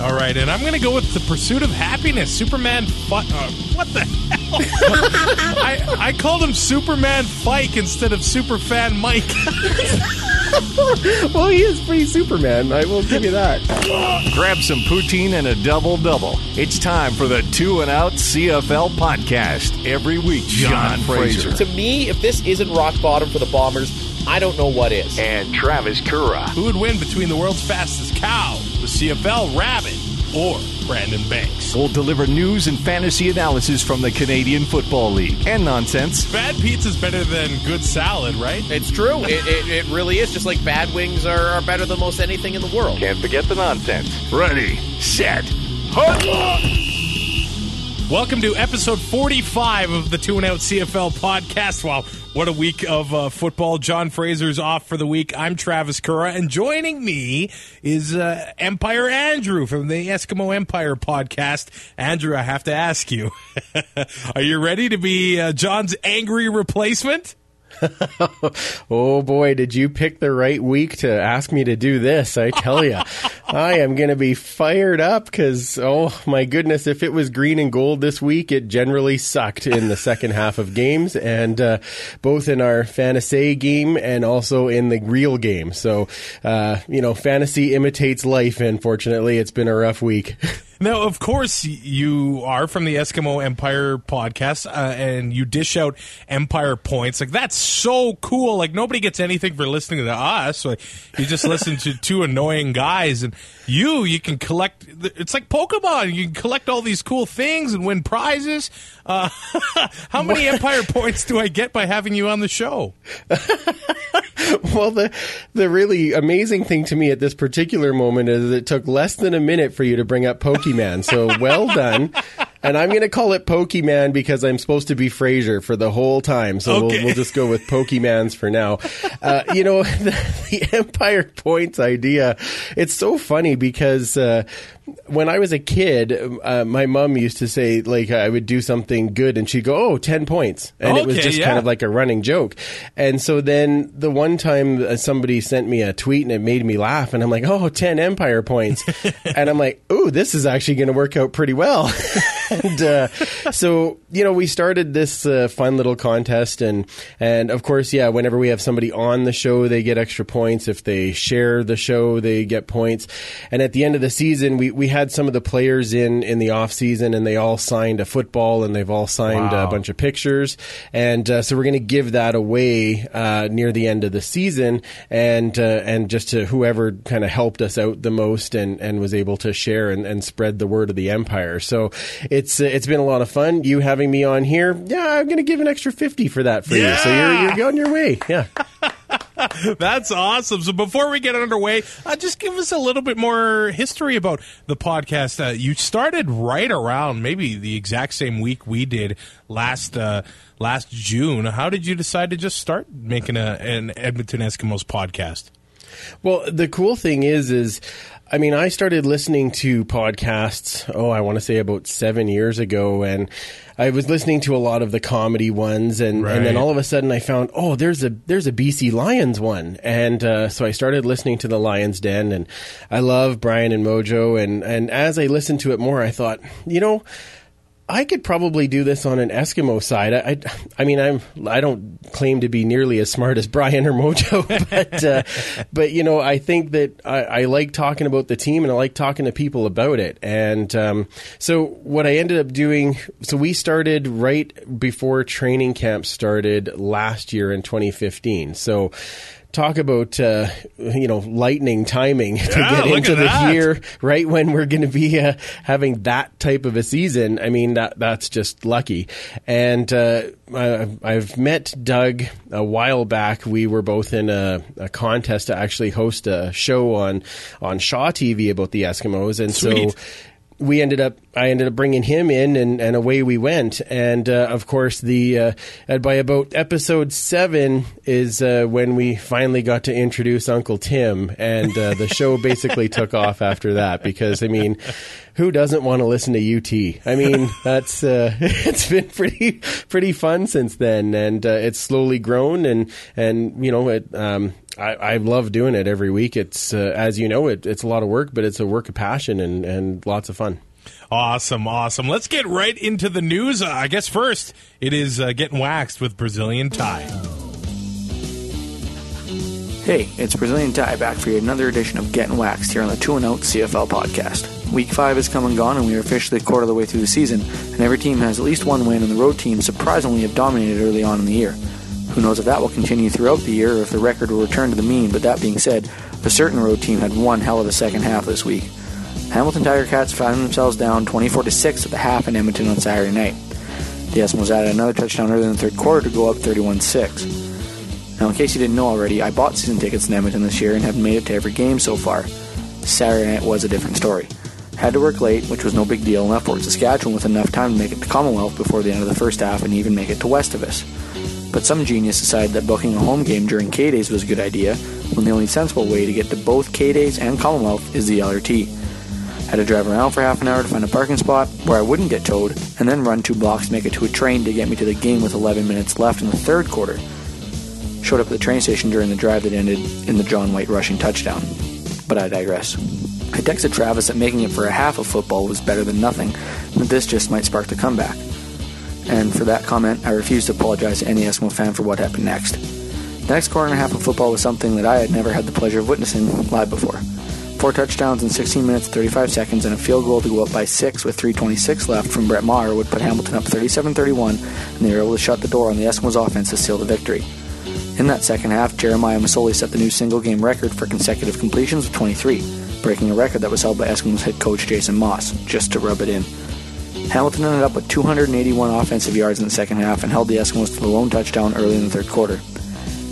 All right, and I'm going to go with the pursuit of happiness. Superman, fu- uh, what the hell? I, I called him Superman Fike instead of Superfan Mike. well, he is pretty Superman. I will give you that. Grab some poutine and a double double. It's time for the Two and Out CFL podcast every week. John, Fraser To me, if this isn't rock bottom for the Bombers, I don't know what is. and Travis Currah. Who would win between the world's fastest cow, the CFL Rabbit, or Brandon Banks? We'll deliver news and fantasy analysis from the Canadian Football League and nonsense. Bad pizza's better than good salad, right? It's true. It, it, it really is. Just like bad wings are, are better than most anything in the world. Can't forget the nonsense. Ready, set, Welcome to episode 45 of the Two and Out CFL podcast. Wow, what a week of uh, football. John Fraser's off for the week. I'm Travis Currah, and joining me is uh, Empire Andrew from the Eskimo Empire podcast. Andrew, I have to ask you, are you ready to be uh, John's angry replacement? Oh boy, did you pick the right week to ask me to do this? I tell you, I am going to be fired up because, oh my goodness, if it was green and gold this week, it generally sucked in the second half of games, and uh, both in our fantasy game and also in the real game. So, uh, you know, fantasy imitates life. Unfortunately, it's been a rough week. Now, of course, you are from the Eskimo Empire podcast, uh, and you dish out Empire points. Like that's so cool. Like nobody gets anything for listening to us. Like, you just listen to two annoying guys, and you you can collect. It's like Pokemon. You can collect all these cool things and win prizes. Uh, how many Empire points do I get by having you on the show? well, the the really amazing thing to me at this particular moment is it took less than a minute for you to bring up Pokemon. So well done. And I'm going to call it Pokemon because I'm supposed to be Frasier for the whole time. So Okay. we'll, we'll just go with Pokemans for now. Uh, you know, the, the Empire Points idea, it's so funny because uh, when I was a kid, uh, my mom used to say, like, I would do something good and she'd go, oh, 10 points. And it was just yeah. kind of like a running joke. And so then the one time uh, somebody sent me a tweet and it made me laugh, and I'm like, oh, 10 Empire points. and I'm like, ooh, this is actually going to work out pretty well. and uh, so, you know, we started this uh, fun little contest. And, and of course, yeah, whenever we have somebody on the show, they get extra points. If they share the show, they get points. And at the end of the season, we, we had some of the players in, in the off season and they all signed a football and they've all signed Wow. a bunch of pictures. And uh, so we're going to give that away uh, near the end of the season, and uh, and just to whoever kind of helped us out the most and, and was able to share and, and spread the word of the empire. So it's uh, it's been a lot of fun. You having me on here, yeah, I'm going to give an extra fifty for that for you. So you're you're on your way. Yeah. That's awesome. So before we get underway, uh, just give us a little bit more history about the podcast. Uh, you started right around maybe the exact same week we did last uh, last June. How did you decide to just start making a, an Edmonton Eskimos podcast? Well, the cool thing is, is I mean, I started listening to podcasts. Oh, I want to say about seven years ago, and I was listening to a lot of the comedy ones, and, and then all of a sudden I found, oh, there's a there's a BC Lions one, and uh, so I started listening to the Lions Den, and I love Brian and Mojo, and and as I listened to it more, I thought, you know. I could probably do this on an Eskimo side. I, I, I mean, I'm I don't claim to be nearly as smart as Brian or Mojo, but uh, but you know, I think that I, I like talking about the team and I like talking to people about it. And um, so what I ended up doing, so we started right before training camp started last year in 2015. So. Talk about uh, you know lightning timing to Yeah, get into the that. year right when we're going to be uh, having that type of a season. I mean, that that's just lucky. And uh, I've met Doug a while back. We were both in a, a contest to actually host a show on on Shaw TV about the Eskimos, and Sweet. so we ended up I ended up bringing him in and, and away we went. And uh, of course the uh, by about episode seven is uh, when we finally got to introduce Uncle Tim. And uh, the show basically took off after that because I mean who doesn't want to listen to UT I mean that's uh, it's been pretty pretty fun since then. And uh, it's slowly grown and and you know it um, I, I love doing it every week. It's uh, as you know, it, it's a lot of work, but it's a work of passion and, and lots of fun. Awesome, awesome. Let's get right into the news. Uh, I guess first it is uh, getting waxed with Brazilian tie. Hey, it's Brazilian Tie back for another edition of Getting Waxed here on the 2 and Out CFL podcast. Week 5 has come and gone, and we are officially a quarter of the way through the season, and every team has at least one win, and the road teams surprisingly have dominated early on in the year. Who knows if that will continue throughout the year or if the record will return to the mean, but that being said, the certain road team had one hell of a second half this week. Hamilton Tiger Cats found themselves down 24 to 6 at the half in Edmonton on Saturday night. The Eskimos added another touchdown early in the third quarter to go up 31 6. Now, in case you didn't know already, I bought season tickets in Edmonton this year and have made it to every game so far. Saturday night was a different story. Had to work late, which was no big deal, and left Fort Saskatchewan with enough time to make it to Commonwealth before the end of the first half and even make it to west of us. But some genius decided that booking a home game during K Days was a good idea, when the only sensible way to get to both K Days and Commonwealth is the LRT. I Had to drive around for half an hour to find a parking spot where I wouldn't get towed, and then run two blocks to make it to a train to get me to the game with 11 minutes left in the third quarter showed up at the train station during the drive that ended in the John White rushing touchdown. But I digress. I texted Travis that making it for a half of football was better than nothing, and that this just might spark the comeback. And for that comment, I refuse to apologize to any Eskimo fan for what happened next. The next quarter and a half of football was something that I had never had the pleasure of witnessing live before. Four touchdowns in 16 minutes 35 seconds and a field goal to go up by six with 3.26 left from Brett Maher would put Hamilton up 37 31, and they were able to shut the door on the Eskimos offense to seal the victory. In that second half, Jeremiah Masoli set the new single game record for consecutive completions with 23, breaking a record that was held by Eskimos head coach Jason Maas, just to rub it in. Hamilton ended up with 281 offensive yards in the second half and held the Eskimos to the lone touchdown early in the third quarter.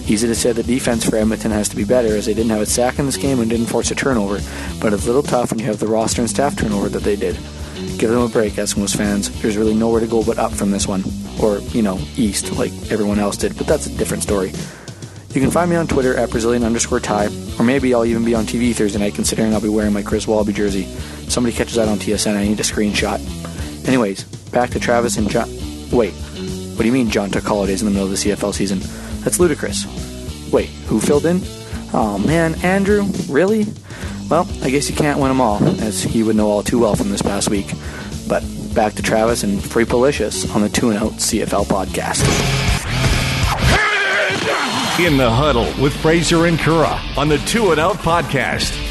Easy to say the defense for Edmonton has to be better as they didn't have a sack in this game and didn't force a turnover, but it's a little tough when you have the roster and staff turnover that they did. Give them a break, Eskimos fans. There's really nowhere to go but up from this one. Or, you know, east, like everyone else did, but that's a different story. You can find me on Twitter at Brazilian underscore tie, or maybe I'll even be on TV Thursday night considering I'll be wearing my Chris Walby jersey. Somebody catches that on TSN, I need a screenshot. Anyways, back to Travis and John. Wait, what do you mean John took holidays in the middle of the CFL season? That's ludicrous. Wait, who filled in? Oh man, Andrew? Really? Well, I guess you can't win them all, as he would know all too well from this past week. But back to Travis and Free Policious on the Two and Out CFL podcast. In the huddle with Fraser and Currah on the Two and Out podcast.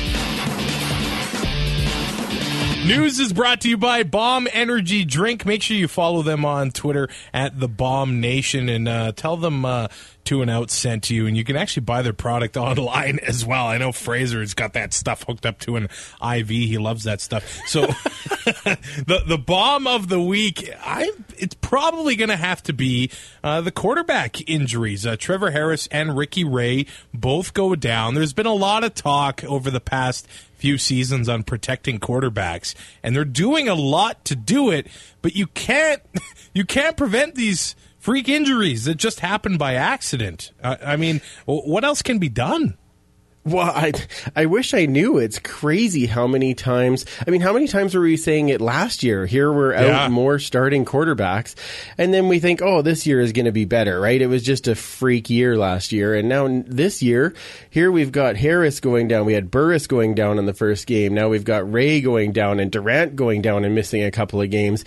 News is brought to you by Bomb Energy Drink. Make sure you follow them on Twitter at the Bomb Nation and uh, tell them uh, Two and Out sent to you. And you can actually buy their product online as well. I know Fraser has got that stuff hooked up to an IV. He loves that stuff. So the the bomb of the week, I it's probably going to have to be uh, the quarterback injuries. Uh, Trevor Harris and Ricky Ray both go down. There's been a lot of talk over the past few seasons on protecting quarterbacks and they're doing a lot to do it but you can't you can't prevent these freak injuries that just happen by accident. Uh, i mean what else can be done Well, I I wish I knew. It's crazy how many times. I mean, how many times were we saying it last year? Here we're out Yeah. more starting quarterbacks, and then we think, oh, this year is going to be better, right? It was just a freak year last year, and now this year, here we've got Harris going down. We had Burris going down in the first game. Now we've got Ray going down and Durant going down and missing a couple of games.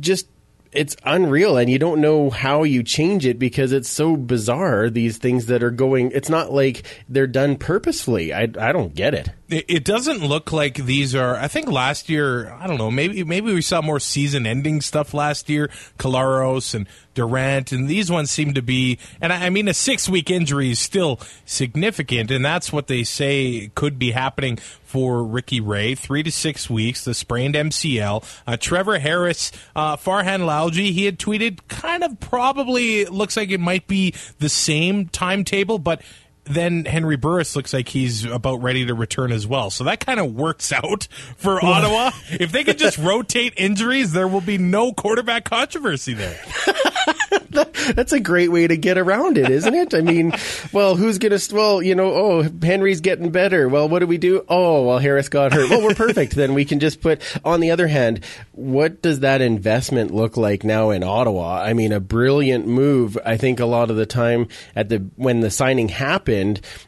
Just it's unreal and you don't know how you change it because it's so bizarre these things that are going it's not like they're done purposefully. I, I don't get it it, doesn't look like these are i think last year i don't know maybe maybe we saw more season ending stuff last year. Collaros and Durant and these ones seem to be and I, I mean a six week injury is still significant and that's what they say could be happening for Ricky Ray. Three to six weeks the sprained MCL uh, Trevor Harris uh, Farhan Lalji he had tweeted kind of probably looks like it might be the same timetable but then Henry Burris looks like he's about ready to return as well. So that kind of works out for Ottawa. If they could just rotate injuries, there will be no quarterback controversy there. That's a great way to get around it, isn't it? I mean, well, who's going to, well, you know, oh, Henry's getting better. Well, what do we do? Oh, well, Harris got hurt. Well, we're perfect. then we can just put, on the other hand, what does that investment look like now in Ottawa? I mean, a brilliant move. I think a lot of the time at the, when the signing happened,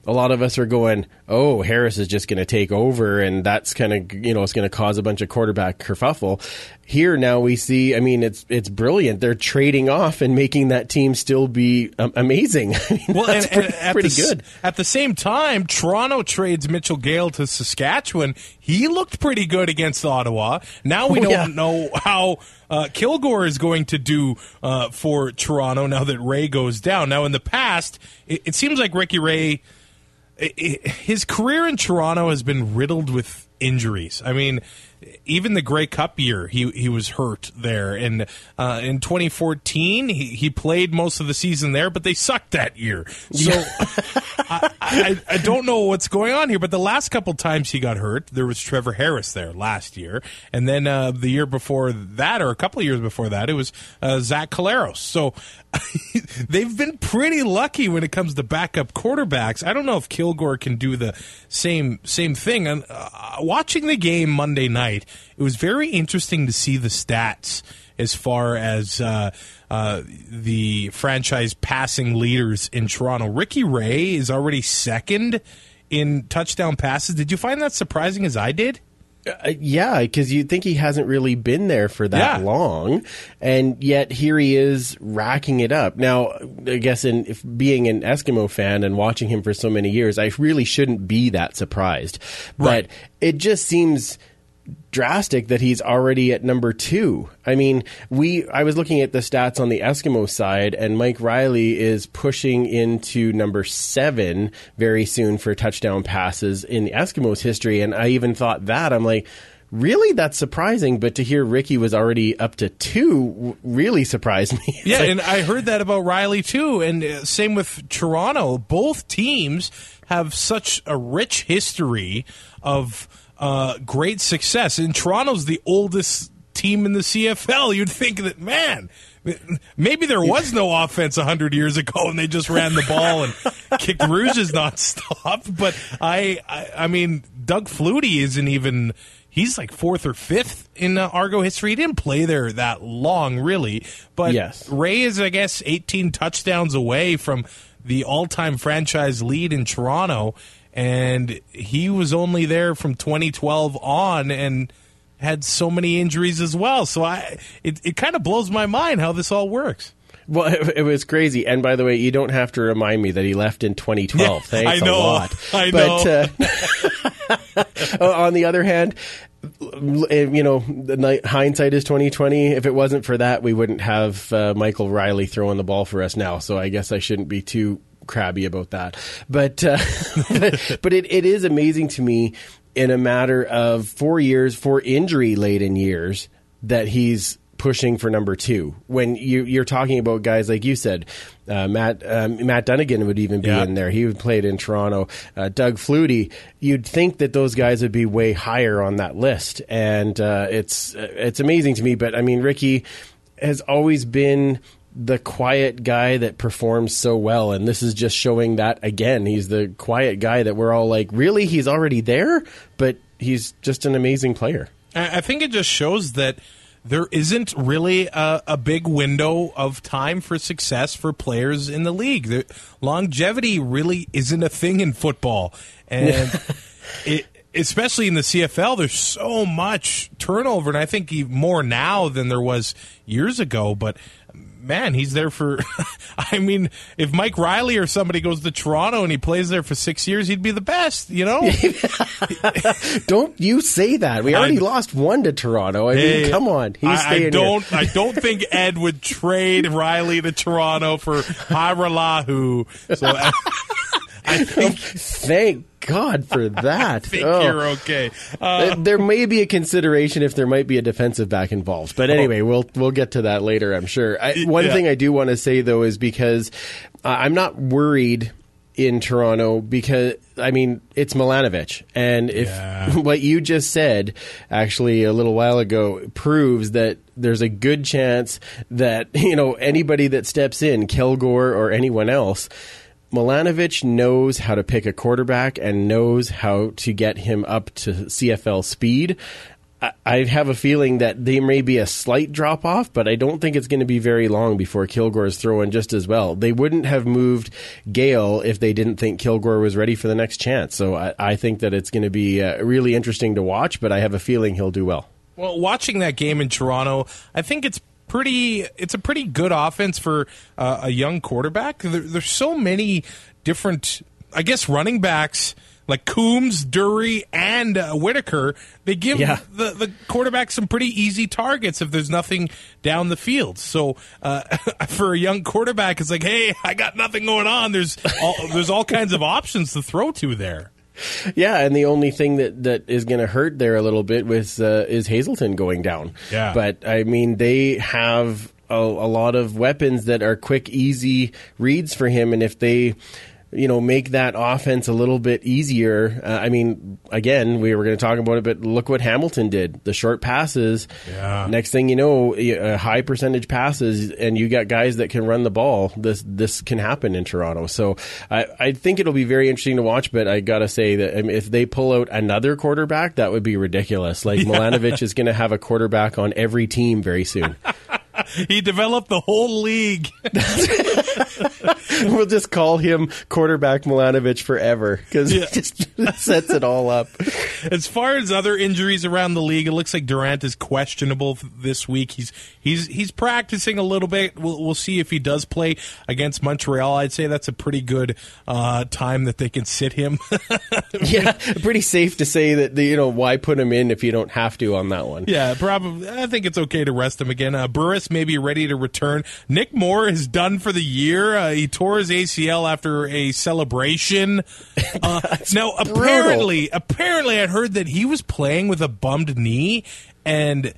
a lot of us are going, oh, Harris is just going to take over and that's kind of, you know, it's going to cause a bunch of quarterback kerfuffle. Here now we see, I mean, it's, it's brilliant. They're trading off and making that team still be um, amazing. I mean, Well, that's and, and pretty, at pretty the, good. At the same time, Toronto trades Mitchell Gale to Saskatchewan. He looked pretty good against Ottawa. Now we Oh, don't yeah. know how uh, Kilgore is going to do uh, for Toronto now that Ray goes down. Now, in the past, it, it seems like Ricky Ray, i i his career in Toronto has been riddled with injuries. I mean, even the Grey Cup year, he he was hurt there, and uh, in 2014, he, he played most of the season there, but they sucked that year. So I, I, I don't know what's going on here, but the last couple times he got hurt, there was Trevor Harris there last year, and then uh, the year before that, or a couple of years before that, it was uh, Zach Collaros. So they've been pretty lucky when it comes to backup quarterbacks. I don't know if Kilgore can do the same same thing. And uh, watching the game Monday night, it was very interesting to see the stats as far as uh, uh, the franchise passing leaders in Toronto. Ricky Ray is already second in touchdown passes. Did you find that surprising as I did? Uh, yeah, because you'd think he hasn't really been there for that Yeah. long, and yet here he is racking it up. Now, I guess in if being an Eskimo fan and watching him for so many years, I really shouldn't be that surprised. Right. But it just seems drastic that he's already at number two. I mean, we I was looking at the stats on the Eskimo side, and Mike Reilly is pushing into number seven very soon for touchdown passes in the Eskimos history. And I even thought that I'm like. Really, that's surprising. But to hear Ricky was already up to two really surprised me. Yeah, like- and I heard that about Reilly too, and uh, same with Toronto. Both teams have such a rich history of uh, great success. And Toronto's the oldest team in the CFL. You'd think that man. Maybe there was no offense hundred years ago, and they just ran the ball and kicked rouges nonstop. But I, I, I mean, Doug Flutie isn't even he's like fourth or fifth in uh, Argo history. He didn't play there that long, really. But Yes. Ray is, I guess, 18 touchdowns away from the all-time franchise lead in Toronto, and he was only there from 2012 on, and had so many injuries as well. So I, it, it kind of blows my mind how this all works. Well, it, it was crazy. And by the way, you don't have to remind me that he left in 2012. Yeah, Thanks I know. a lot. I but, know. Uh, on the other hand, you know, the night, hindsight is 2020. If it wasn't for that, we wouldn't have uh, Michael Reilly throwing the ball for us now. So I guess I shouldn't be too crabby about that. But uh, but it, it is amazing to me in a matter of four years, four injury laden years, that he's pushing for number two. When you, you're talking about guys like you said, uh, Matt um, Matt Dunnigan would even be Yeah. in there. He would played in Toronto. Uh, Doug Flutie. You'd think that those guys would be way higher on that list, and uh, it's it's amazing to me. But I mean, Ricky has always been the quiet guy that performs so well, and this is just showing that again. He's the quiet guy that we're all like, really? He's already there, but he's just an amazing player. I think it just shows that there isn't really a, a big window of time for success for players in the league. The longevity really isn't a thing in football, and it, especially in the CFL, there's so much turnover, and I think more now than there was years ago. But man, he's there for. I mean, if Mike Reilly or somebody goes to Toronto and he plays there for six years, he'd be the best. You know. Don't you say that? We already I- lost one to Toronto. I mean, come on, he's I, staying I don't. I don't think Ed would trade Reilly to Toronto for Haralahu. So I, I think, Thank God for that. think Oh. you're okay. Uh, Uh, there may be a consideration if there might be a defensive back involved, but anyway, we'll we'll get to that later. I'm sure. I, one Yeah. thing I do want to say though is because uh, I'm not worried in Toronto because I mean it's Milanovich, and if Yeah. what you just said actually a little while ago proves that there's a good chance that you know anybody that steps in, Kilgore or anyone else. Milanovich knows how to pick a quarterback and knows how to get him up to CFL speed. I- have a feeling that there may be a slight drop off, but I don't think it's going to be very long before Kilgore is throwing just as well. They wouldn't have moved Gale if they didn't think Kilgore was ready for the next chance. So I, I think that it's going to be uh, really interesting to watch, but I have a feeling he'll do well. Well, watching that game in Toronto, I think it's pretty. It's a pretty good offense for uh, a young quarterback. There, there's so many different, I guess, running backs like Coombs, Dury, and uh, Whitaker. They give Yeah. the the quarterback some pretty easy targets if there's nothing down the field. So uh, for a young quarterback, it's like, hey, I got nothing going on. There's all, there's all kinds of options to throw to there. Yeah, and the only thing that, that is going to hurt there a little bit with uh, is Hazelton going down. Yeah. but I mean they have a, a lot of weapons that are quick, easy reads for him, and if they. You know, make that offense a little bit easier. Uh, I mean, again, we were going to talk about it, but look what Hamilton did. The short passes. Yeah. Next thing you know, uh, high percentage passes, and you got guys that can run the ball. This this can happen in Toronto. So I, I think it'll be very interesting to watch. But I gotta say that I mean, if they pull out another quarterback, that would be ridiculous. Like Milanovich is going to have a quarterback on every team very soon. He developed the whole league. we'll just call him quarterback Milanovich forever because Yeah. he just sets it all up. As far as other injuries around the league, it looks like Durant is questionable this week. He's he's he's practicing a little bit. We'll, we'll see if he does play against Montreal. I'd say that's a pretty good uh, time that they can sit him. yeah, pretty safe to say that the, you know why put him in if you don't have to on that one. yeah, probably. I think it's okay to rest him again. Uh, Burris may be ready to return. Nick Moore is done for the year. Uh, he tore his ACL after a celebration. Uh, now, apparently, apparently, I heard that he was playing with a bummed knee and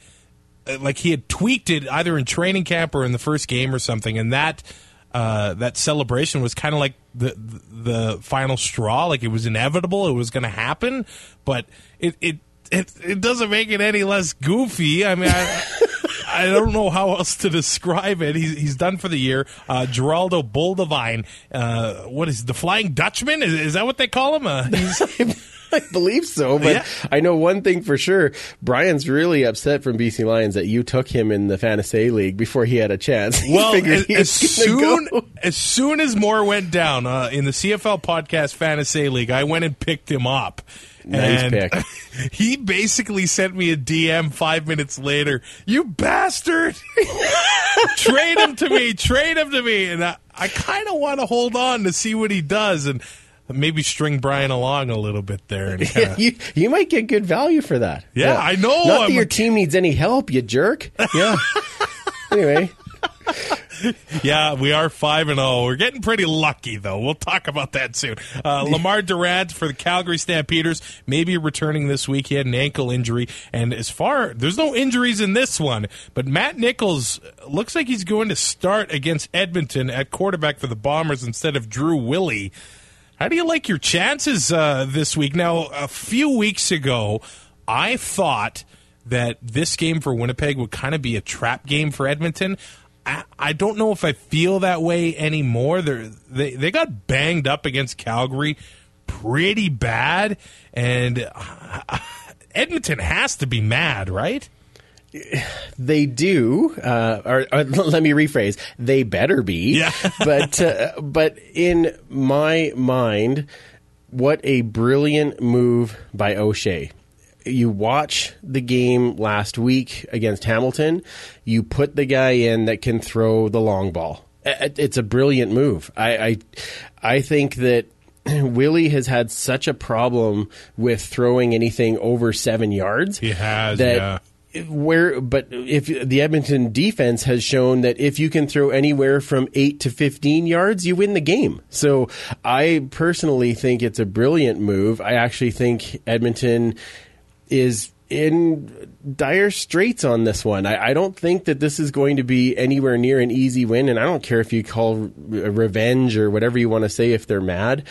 uh, like he had tweaked it either in training camp or in the first game or something, and that uh, that celebration was kind of like the the final straw. Like it was inevitable; it was going to happen, but it it. It, it doesn't make it any less goofy. I mean, I, I don't know how else to describe it. He's, he's done for the year. Uh, Geraldo Boldewijn, uh, what is the Flying Dutchman? Is, is that what they call him? Uh, I believe so, but Yeah. I know one thing for sure. Brian's really upset from BC Lions that you took him in the fantasy league before he had a chance. He Well, as, as soon go. as soon as Moore went down uh, in the CFL podcast fantasy league, I went and picked him up. Nice and pick. He basically sent me a DM five minutes later. You bastard! trade him to me. Trade him to me. And I, I kind of want to hold on to see what he does and maybe string Brian along a little bit there. And kinda, you, you might get good value for that. Yeah, I know. Not I'm that your team needs any help, you jerk. Yeah. anyway, Yeah, we are five and zero. We're getting pretty lucky, though. We'll talk about that soon. Uh, Lamar Durant for the Calgary Stampeders, maybe returning this week. He had an ankle injury, and as far there's no injuries in this one, but Matt Nichols looks like he's going to start against Edmonton at quarterback for the Bombers instead of Drew Willy. How do you like your chances uh, this week? Now, a few weeks ago, I thought that this game for Winnipeg would kind of be a trap game for Edmonton. I, I don't know if I feel that way anymore. They're, they they got banged up against Calgary pretty bad, and uh, Edmonton has to be mad, right? they do. Uh, or, or let me rephrase: they better be. Yeah. but uh, but in my mind, what a brilliant move by O'Shea. You watch the game last week against Hamilton. You put the guy in that can throw the long ball. It's a brilliant move. I I, I think that. Willy has had such a problem with throwing anything over seven yards. He has, that yeah. where but if the Edmonton defense has shown that if you can throw anywhere from 8 to 15 yards you win the game. So I personally think it's a brilliant move. I actually think Edmonton is in dire straits on this one. I, I, don't think that this is going to be anywhere near an easy win, and I don't care if you call re- revenge or whatever you want to say if they're mad.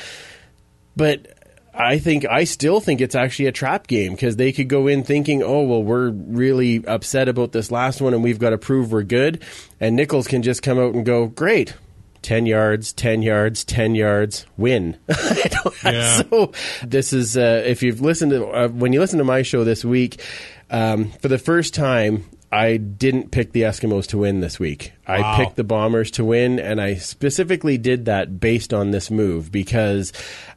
But I think I still think it's actually a trap game because they could go in thinking, "Oh, well, we're really upset about this last one, and we've got to prove we're good." And Nichols can just come out and go, "Great, 10 yards, 10 yards, 10 yards, win. yeah. So this is, uh, if you've listened to, uh, when you listen to my show this week, um, for the first time, I didn't pick the Eskimos to win this week. I wow. picked the Bombers to win, and I specifically did that based on this move because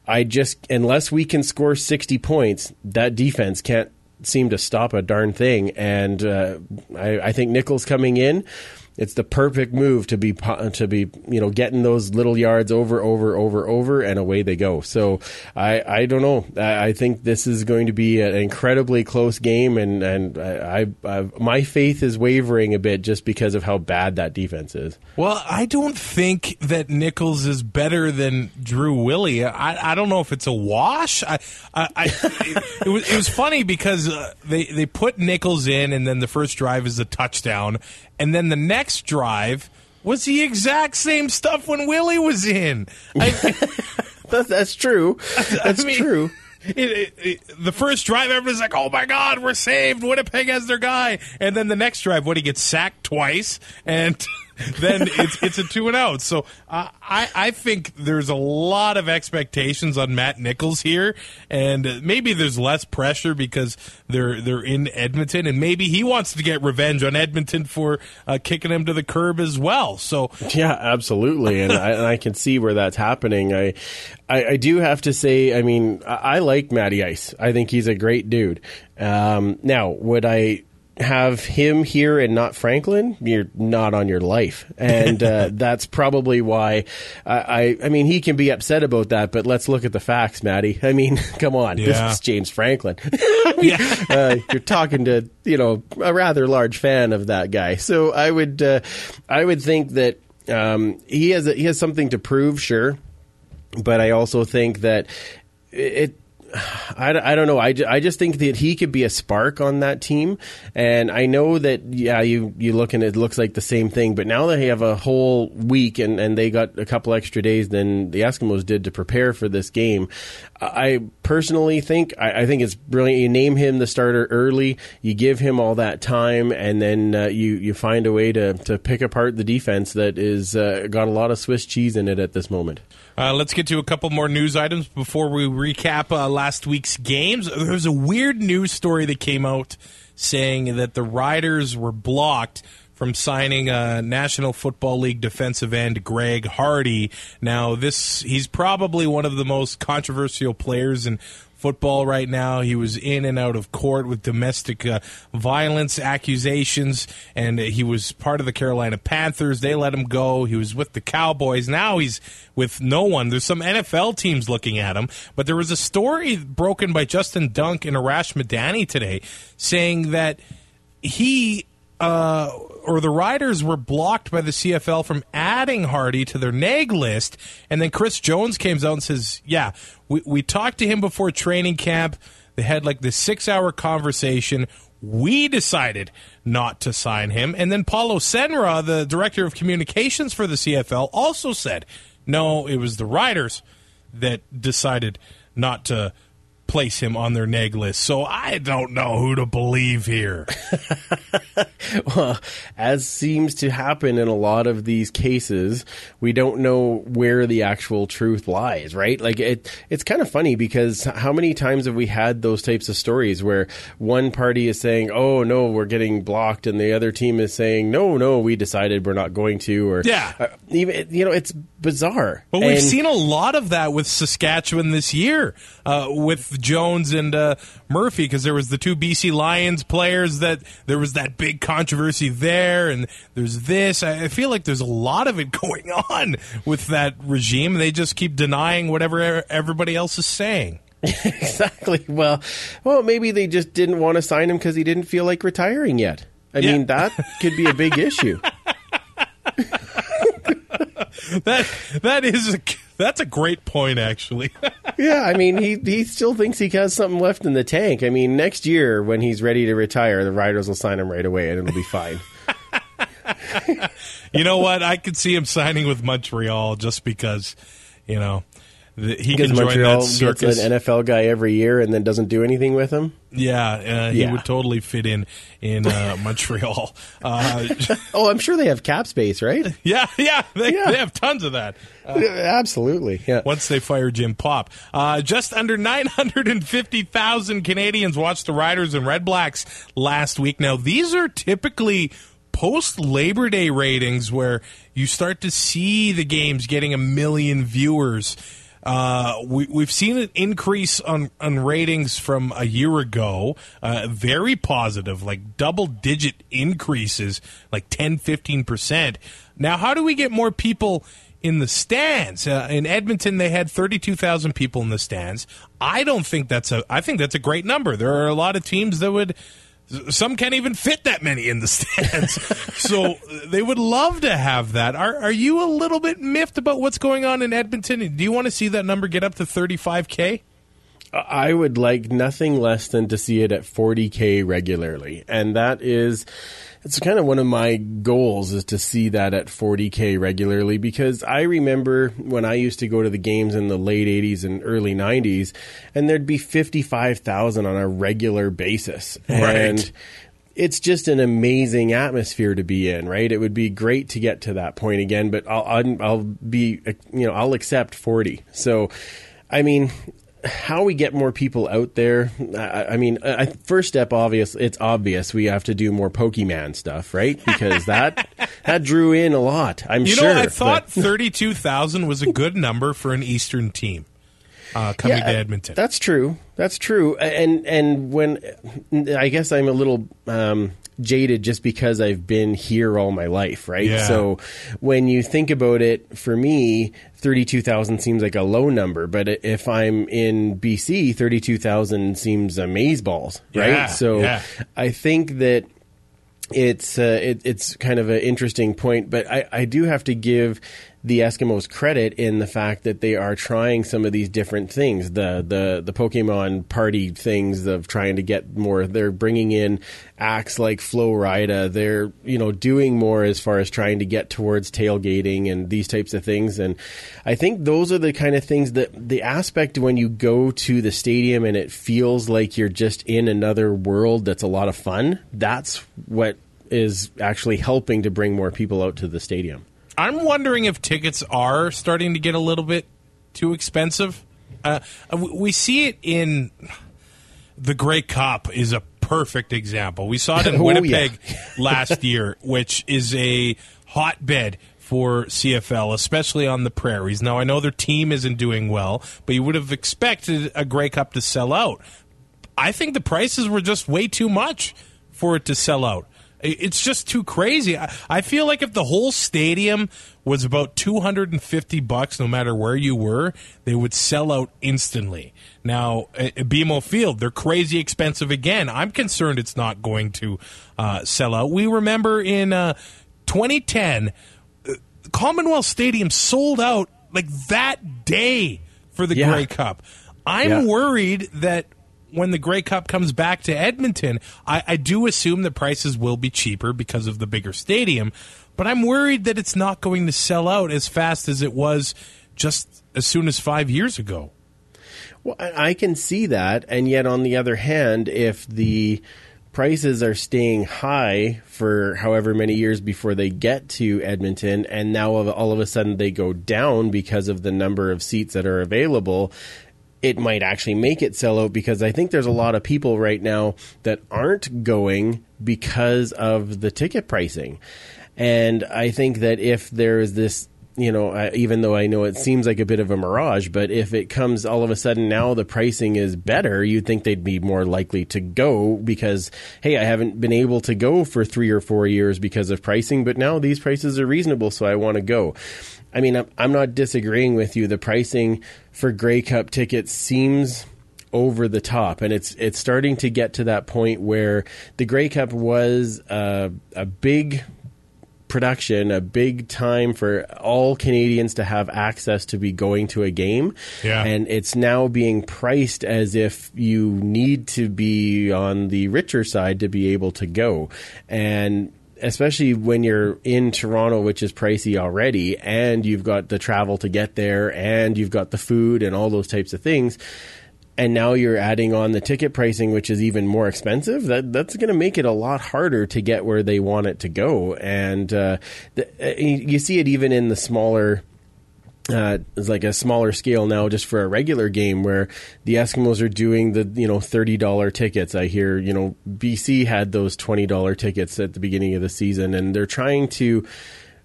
I just, unless we can score 60 points, that defense can't seem to stop a darn thing. And uh, I, I think Nichols coming in it's the perfect move to be to be you know getting those little yards over over over over and away they go. So i i don't know. I, I think this is going to be an incredibly close game and and I, I, my faith is wavering a bit just because of how bad that defense is. Well i don't think that nichols is better than drew willy. I i don't know if it's a wash. I i, I it, it, was it was funny because uh, they they put nichols in and then the first drive is a touchdown and then the next drive was the exact same stuff when Willy was in. I, that's true. That's I mean, true. It, it, it, the first drive, everyone's like, "Oh my God, we're saved! Winnipeg has their guy." And then the next drive, what he gets sacked twice, and then it's it's a two and out. So uh, I I think there's a lot of expectations on Matt Nichols here, and maybe there's less pressure because they're they're in Edmonton, and maybe he wants to get revenge on Edmonton for uh, kicking him to the curb as well. So yeah, absolutely, and I, and I can see where that's happening. I, I, I do have to say, I mean, I, I like Matty Ice. I think he's a great dude. Um, now, would I have him here and not Franklin, you're not on your life, and uh, that's probably why. I, I, I mean, he can be upset about that, but let's look at the facts, Maddie. I mean, come on, yeah. this is James Franklin. yeah. uh, you're talking to you know a rather large fan of that guy, so I would uh, I would think that um, he has a, he has something to prove, sure, but I also think that it I, I don't know. I, I just think that he could be a spark on that team. And I know that, yeah, you, you look and it looks like the same thing, but now that they have a whole week and, and they got a couple extra days than the Eskimos did to prepare for this game. I personally think, I, I think it's brilliant. You name him the starter early, you give him all that time, and then uh, you, you find a way to, to pick apart the defense that is uh, got a lot of Swiss cheese in it at this moment. Uh, let's get to a couple more news items before we recap uh, last week's games. There was a weird news story that came out saying that the Riders were blocked from signing a National Football League defensive end Greg Hardy. Now, this he's probably one of the most controversial players in football right now. He was in and out of court with domestic uh, violence accusations, and he was part of the Carolina Panthers. They let him go. He was with the Cowboys. Now he's with no one. There's some NFL teams looking at him, but there was a story broken by Justin Dunk and Arash Madani today saying that he uh, or the Riders were blocked by the CFL from adding Hardy to their neg list, and then Chris Jones came out and says, "Yeah, we we talked to him before training camp. They had like this six hour conversation. We decided not to sign him, and then Paulo Senra, the director of communications for the CFL, also said, no, it was the Riders that decided not to." Place him on their neg list. So I don't know who to believe here. well, as seems to happen in a lot of these cases, we don't know where the actual truth lies, right? Like it it's kind of funny because how many times have we had those types of stories where one party is saying, "Oh, no, we're getting blocked," and the other team is saying, "No, no, we decided we're not going to," or Yeah. Uh, even you know, it's bizarre. But we've seen a lot of that with Saskatchewan this year. Uh, with Jones and uh, Murphy because there was the two BC Lions players that there was that big controversy there, and there's this. I, I feel like there's a lot of it going on with that regime. They just keep denying whatever everybody else is saying. exactly. Well, well, maybe they just didn't want to sign him because he didn't feel like retiring yet. I yeah. mean, that could be a big issue. that that is a that's a great point, actually. yeah, I mean, he he still thinks he has something left in the tank. I mean, next year when he's ready to retire, the Riders will sign him right away, and it'll be fine. you know what? I could see him signing with Montreal just because, you know, the, he Because can join Montreal that gets an NFL guy every year and then doesn't do anything with him. yeah, uh, he Yeah. would totally fit in in uh, Montreal. Uh, Oh, I'm sure they have cap space, right? yeah, yeah, they, Yeah. they have tons of that. Absolutely. Yeah. once they fire Jim Popp. Uh, just under 950,000 Canadians watched the Riders and Red Blacks last week. Now, these are typically post Labor Day ratings where you start to see the games getting a million viewers. Uh, we, we've seen an increase on, on ratings from a year ago, uh, very positive, like double digit increases, like 10, 15%. Now, how do we get more people in the stands. Uh, in Edmonton, they had 32,000 people in the stands. I don't think that's a. I think that's a great number. There are a lot of teams that would. Some can't even fit that many in the stands, so they would love to have that. Are Are you a little bit miffed about what's going on in Edmonton? Do you want to see that number get up to 35k? I would like nothing less than to see it at 40k regularly, and that is it's kind of one of my goals is to see that at 40k regularly because I remember when I used to go to the games in the late 80s and early 90s, and there'd be 55,000 on a regular basis, Right. and it's just an amazing atmosphere to be in, right? It would be great to get to that point again, but I'll I'll, I'll be you know I'll accept forty. So, I mean, how we get more people out there? I, I mean, I, first step, obvious. It's obvious we have to do more Pokemon stuff, right? Because that that drew in a lot. I'm You sure. know, I thought but- 32,000 was a good number for an Eastern team uh, coming to Edmonton. That's true. That's true. And and when I guess I'm a little um, jaded just because I've been here all my life, right? Yeah. So when you think about it, for me, thirty-two thousand seems like a low number. But if I'm in BC, thirty-two thousand seems amaze balls, right? Yeah, so yeah. I think that it's uh, it, it's kind of an interesting point, but I, I do have to give the Eskimos credit in the fact that they are trying some of these different things. The the the Pokemon party things of trying to get more. They're bringing in acts like Flo Rida. They're you know doing more as far as trying to get towards tailgating and these types of things. And I think those are the kind of things that the aspect when you go to the stadium and it feels like you're just in another world that's a lot of fun. That's what is actually helping to bring more people out to the stadium. I'm wondering if tickets are starting to get a little bit too expensive. Uh, we we see it in the Grey Cup is a perfect example. We saw it in Oh, Winnipeg last year, which is a hotbed for CFL, especially on the prairies. Now I know their team isn't doing well, but you would have expected a Grey Cup to sell out. I think the prices were just way too much for it to sell out. It's just too crazy. I, I feel like if the whole stadium was about 250 bucks, no matter where you were, they would sell out instantly. Now, at at BMO Field, they're crazy expensive again. I'm concerned it's not going to uh, sell out. We remember in uh, 2010, uh, Commonwealth Stadium sold out like that day for the Yeah. Grey Cup. I'm Yeah. worried that when the Grey Cup comes back to Edmonton, I, I do assume the prices will be cheaper because of the bigger stadium, but I'm worried that it's not going to sell out as fast as it was just as soon as five years ago. Well, I I can see that, and yet on the other hand, if the prices are staying high for however many years before they get to Edmonton, and now all of a sudden they go down because of the number of seats that are available, it might actually make it sell out because I think there's a lot of people right now that aren't going because of the ticket pricing. And I think that if there is this you know, I, even though I know it seems like a bit of a mirage, but if it comes all of a sudden now the pricing is better, you'd think they'd be more likely to go because, hey, I haven't been able to go for three or four years because of pricing, but now these prices are reasonable, so I want to go. I mean, I'm, I'm not disagreeing with you. The pricing for Grey Cup tickets seems over the top, and it's it's starting to get to that point where the Grey Cup was uh, a big production, a big time for all Canadians to have access to be going to a game. Yeah. And it's now being priced as if you need to be on the richer side to be able to go. And especially when you're in Toronto, which is pricey already, and you've got the travel to get there, and you've got the food and all those types of things. And now you're adding on the ticket pricing, which is even more expensive. That that's going to make it a lot harder to get where they want it to go. And uh, the, uh, you see it even in the smaller uh, it's like a smaller scale now just for a regular game where the Eskimos are doing the you know thirty dollar tickets. I hear you know BC had those twenty dollar tickets at the beginning of the season, and they're trying to.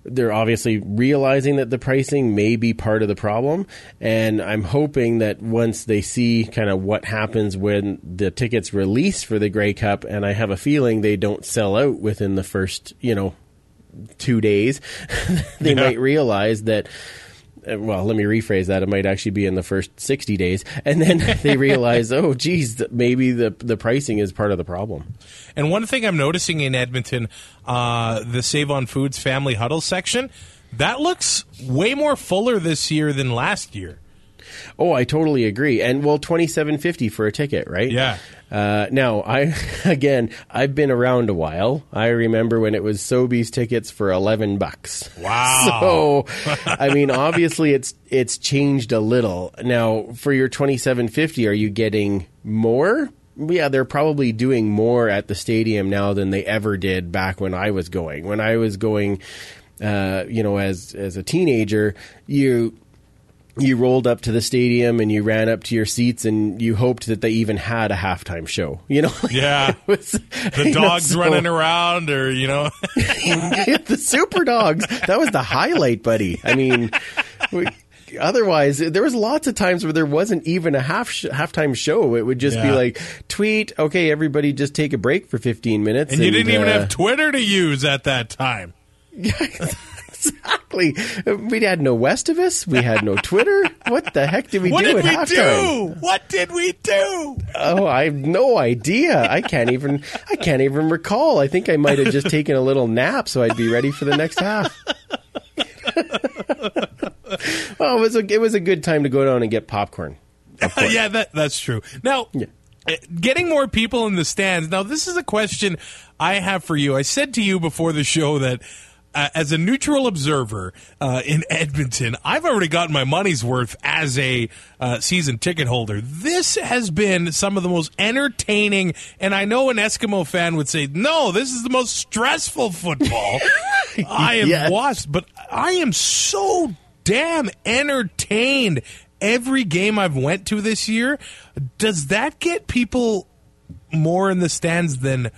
They're obviously realizing that the pricing may be part of the problem, and I'm hoping that once they see kind of what happens when the tickets release for the Grey Cup, and I have a feeling they don't sell out within the first you know two days, they Yeah. might realize that well, let me rephrase that. It might actually be in the first 60 days. And then they realize, oh, geez, maybe the, the pricing is part of the problem. And one thing I'm noticing in Edmonton, uh, the Save on Foods Family Huddle section, that looks way more fuller this year than last year. Oh, I totally agree. And well, 27.50 for a ticket, right? Yeah. Uh, now, I again, I've been around a while. I remember when it was Sobeys tickets for 11 bucks. Wow. So, I mean, obviously it's it's changed a little. Now, for your 27.50, are you getting more? Yeah, they're probably doing more at the stadium now than they ever did back when I was going. When I was going, uh, you know, as as a teenager, you you rolled up to the stadium and you ran up to your seats and you hoped that they even had a halftime show. You know, Yeah. Was- The you know, dogs so- running around, or, you know. the super dogs. That was the highlight, buddy. I mean, we, otherwise, there was lots of times where there wasn't even a half sh- halftime show. It would just be like tweet, okay, everybody, just take a break for fifteen minutes, And you didn't even uh, have Twitter to use at that time. Exactly. We had no Westivus. We had no Twitter. What the heck did we do? What do did at we halftime? do? What did we do? Oh, I have no idea. I can't even. I can't even recall. I think I might have just taken a little nap so I'd be ready for the next half. well, it was a it was a good time to go down and get popcorn. yeah, that that's true. Now, uh, getting more people in the stands. Now, this is a question I have for you. I said to you before the show that. Uh, as a neutral observer uh, in Edmonton, I've already gotten my money's worth as a uh, season ticket holder. This has been some of the most entertaining, and I know an Eskimo fan would say, "No, this is the most stressful football I have Yes. watched." But I am so damn entertained every game I've went to this year. Does that get people more in the stands than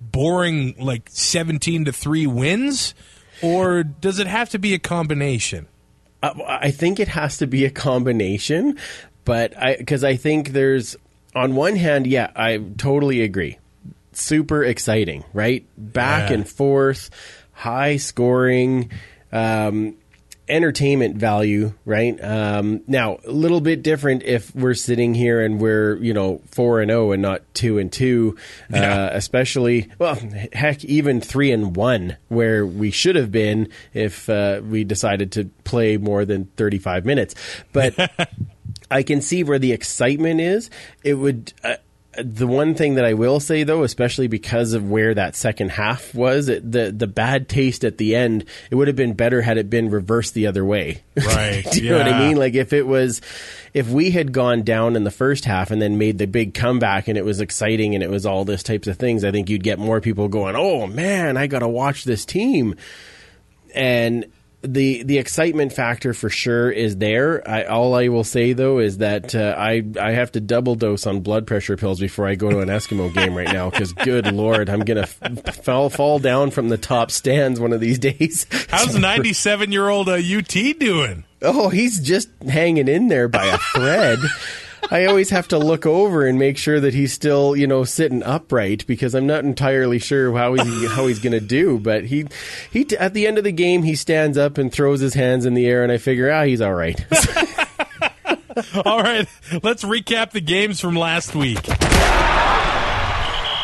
boring like 17 to 3 wins or does it have to be a combination? Uh, I think it has to be a combination, but I because I think there's on one hand, yeah, I totally agree. Super exciting, right? Back Yeah. and forth, high scoring, um, entertainment value, right? Um, now, a little bit different if we're sitting here and we're you know four and zero and not two and two, Yeah. uh, especially well, heck, even three and one where we should have been if uh, we decided to play more than thirty five minutes, but. I can see where the excitement is. It would. Uh, the one thing that I will say though, especially because of where that second half was, it, the the bad taste at the end, it would have been better had it been reversed the other way. Right, Do you know what I mean? Like if it was, if we had gone down in the first half and then made the big comeback and it was exciting and it was all this types of things, I think you'd get more people going, "Oh man, I got to watch this team." and the the excitement factor for sure is there. I, all I will say though is that uh, I I have to double dose on blood pressure pills before I go to an Eskimo game right now because good lord, I'm gonna f- fall fall down from the top stands one of these days. How's 97 year old uh, UT doing? Oh, he's just hanging in there by a thread. I always have to look over and make sure that he's still, you know, sitting upright because I'm not entirely sure how he's how he's going to do. But he, he at the end of the game, he stands up and throws his hands in the air, and I figure, ah, he's all right. All right, let's recap the games from last week.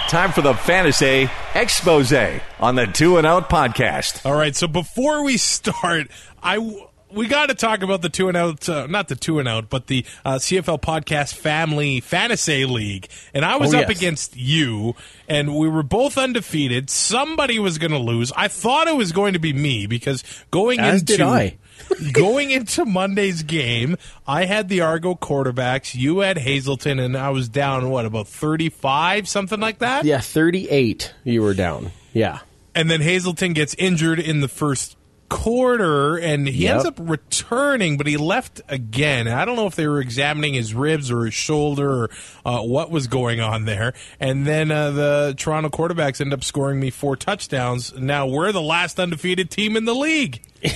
time for the Fantasy Expose on the Two and Out podcast. All right, so before we start, I w- we got to talk about the two and out, uh, not the two and out, but the uh, CFL podcast family fantasy league. And I was Oh, up yes. against you, and we were both undefeated. Somebody was going to lose. I thought it was going to be me because going As into did I. going into Monday's game, I had the Argo quarterbacks. You had Hazelton, and I was down what about thirty five, something like that. Yeah, 38 you were down. Yeah. and then Hazelton gets injured in the first quarter and he Yep. ends up returning but he left again i don't know if they were examining his ribs or his shoulder or uh, what was going on there and then uh, the toronto quarterbacks end up scoring me four touchdowns now we're the last undefeated team in the league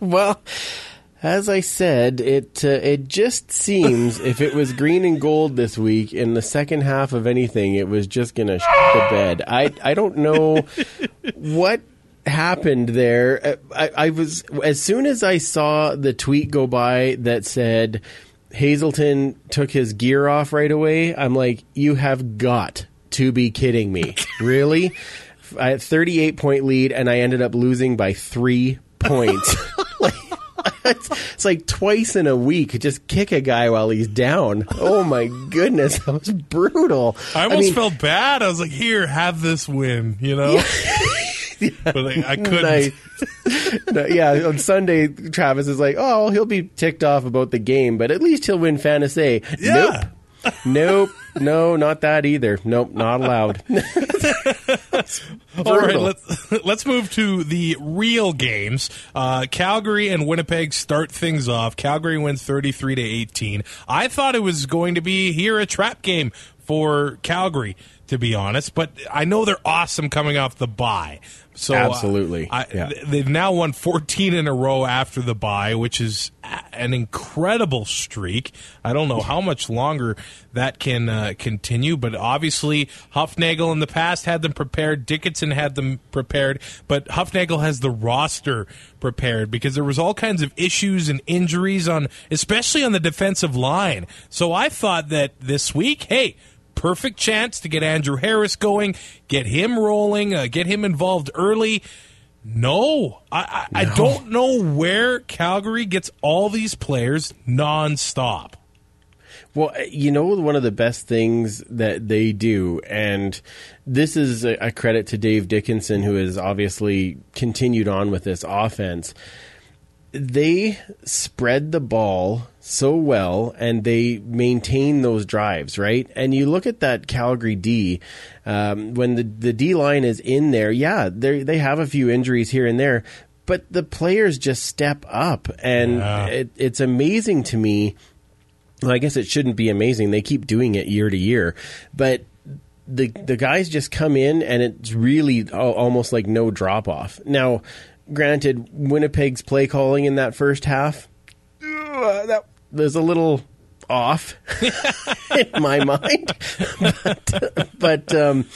Well, as I said, it uh, it just seems if it was green and gold this week in the second half of anything, it was just going to sh- the bed. I I don't know what happened there. Uh, I, I was as soon as I saw the tweet go by that said Hazelton took his gear off right away. I'm like, you have got to be kidding me, really? I had 38 point lead and I ended up losing by three points. like, it's, it's like twice in a week. Just kick a guy while he's down. Oh my goodness, that was brutal. i almost mean, felt bad i was like here have this win you know but I, I couldn't Nice. No, yeah, on Sunday, Travis is like, "Oh, he'll be ticked off about the game, but at least he'll win fantasy." Yeah. Nope, nope, no, not that either. Nope, not allowed. All right, let's let's move to the real games. Uh, Calgary and Winnipeg start things off. Calgary wins thirty three to eighteen. I thought it was going to be here a trap game for Calgary, to be honest, but I know they're awesome coming off the bye. So uh, Absolutely, I, yeah. they've now won 14 in a row after the bye, which is an incredible streak. I don't know how much longer that can uh, continue, but obviously Hufnagel in the past had them prepared. Dickenson had them prepared, but Hufnagel has the roster prepared because there was all kinds of issues and injuries on, especially on the defensive line. So I thought that this week, hey perfect chance to get Andrew Harris going, get him rolling, uh, get him involved early. No, I, I, I don't know where Calgary gets all these players nonstop. Well, you know, one of the best things that they do, and this is a credit to Dave Dickenson, who has obviously continued on with this offense. They spread the ball so well and they maintain those drives, right? And you look at that Calgary D, um, when the, the D line is in there, yeah, they they have a few injuries here and there, but the players just step up. And Yeah. it, it's amazing to me well, I guess it shouldn't be amazing. They keep doing it year to year, but the the guys just come in and it's really almost like no drop off. Now, granted, Winnipeg's play calling in that first half that was a little off in my mind, but but um,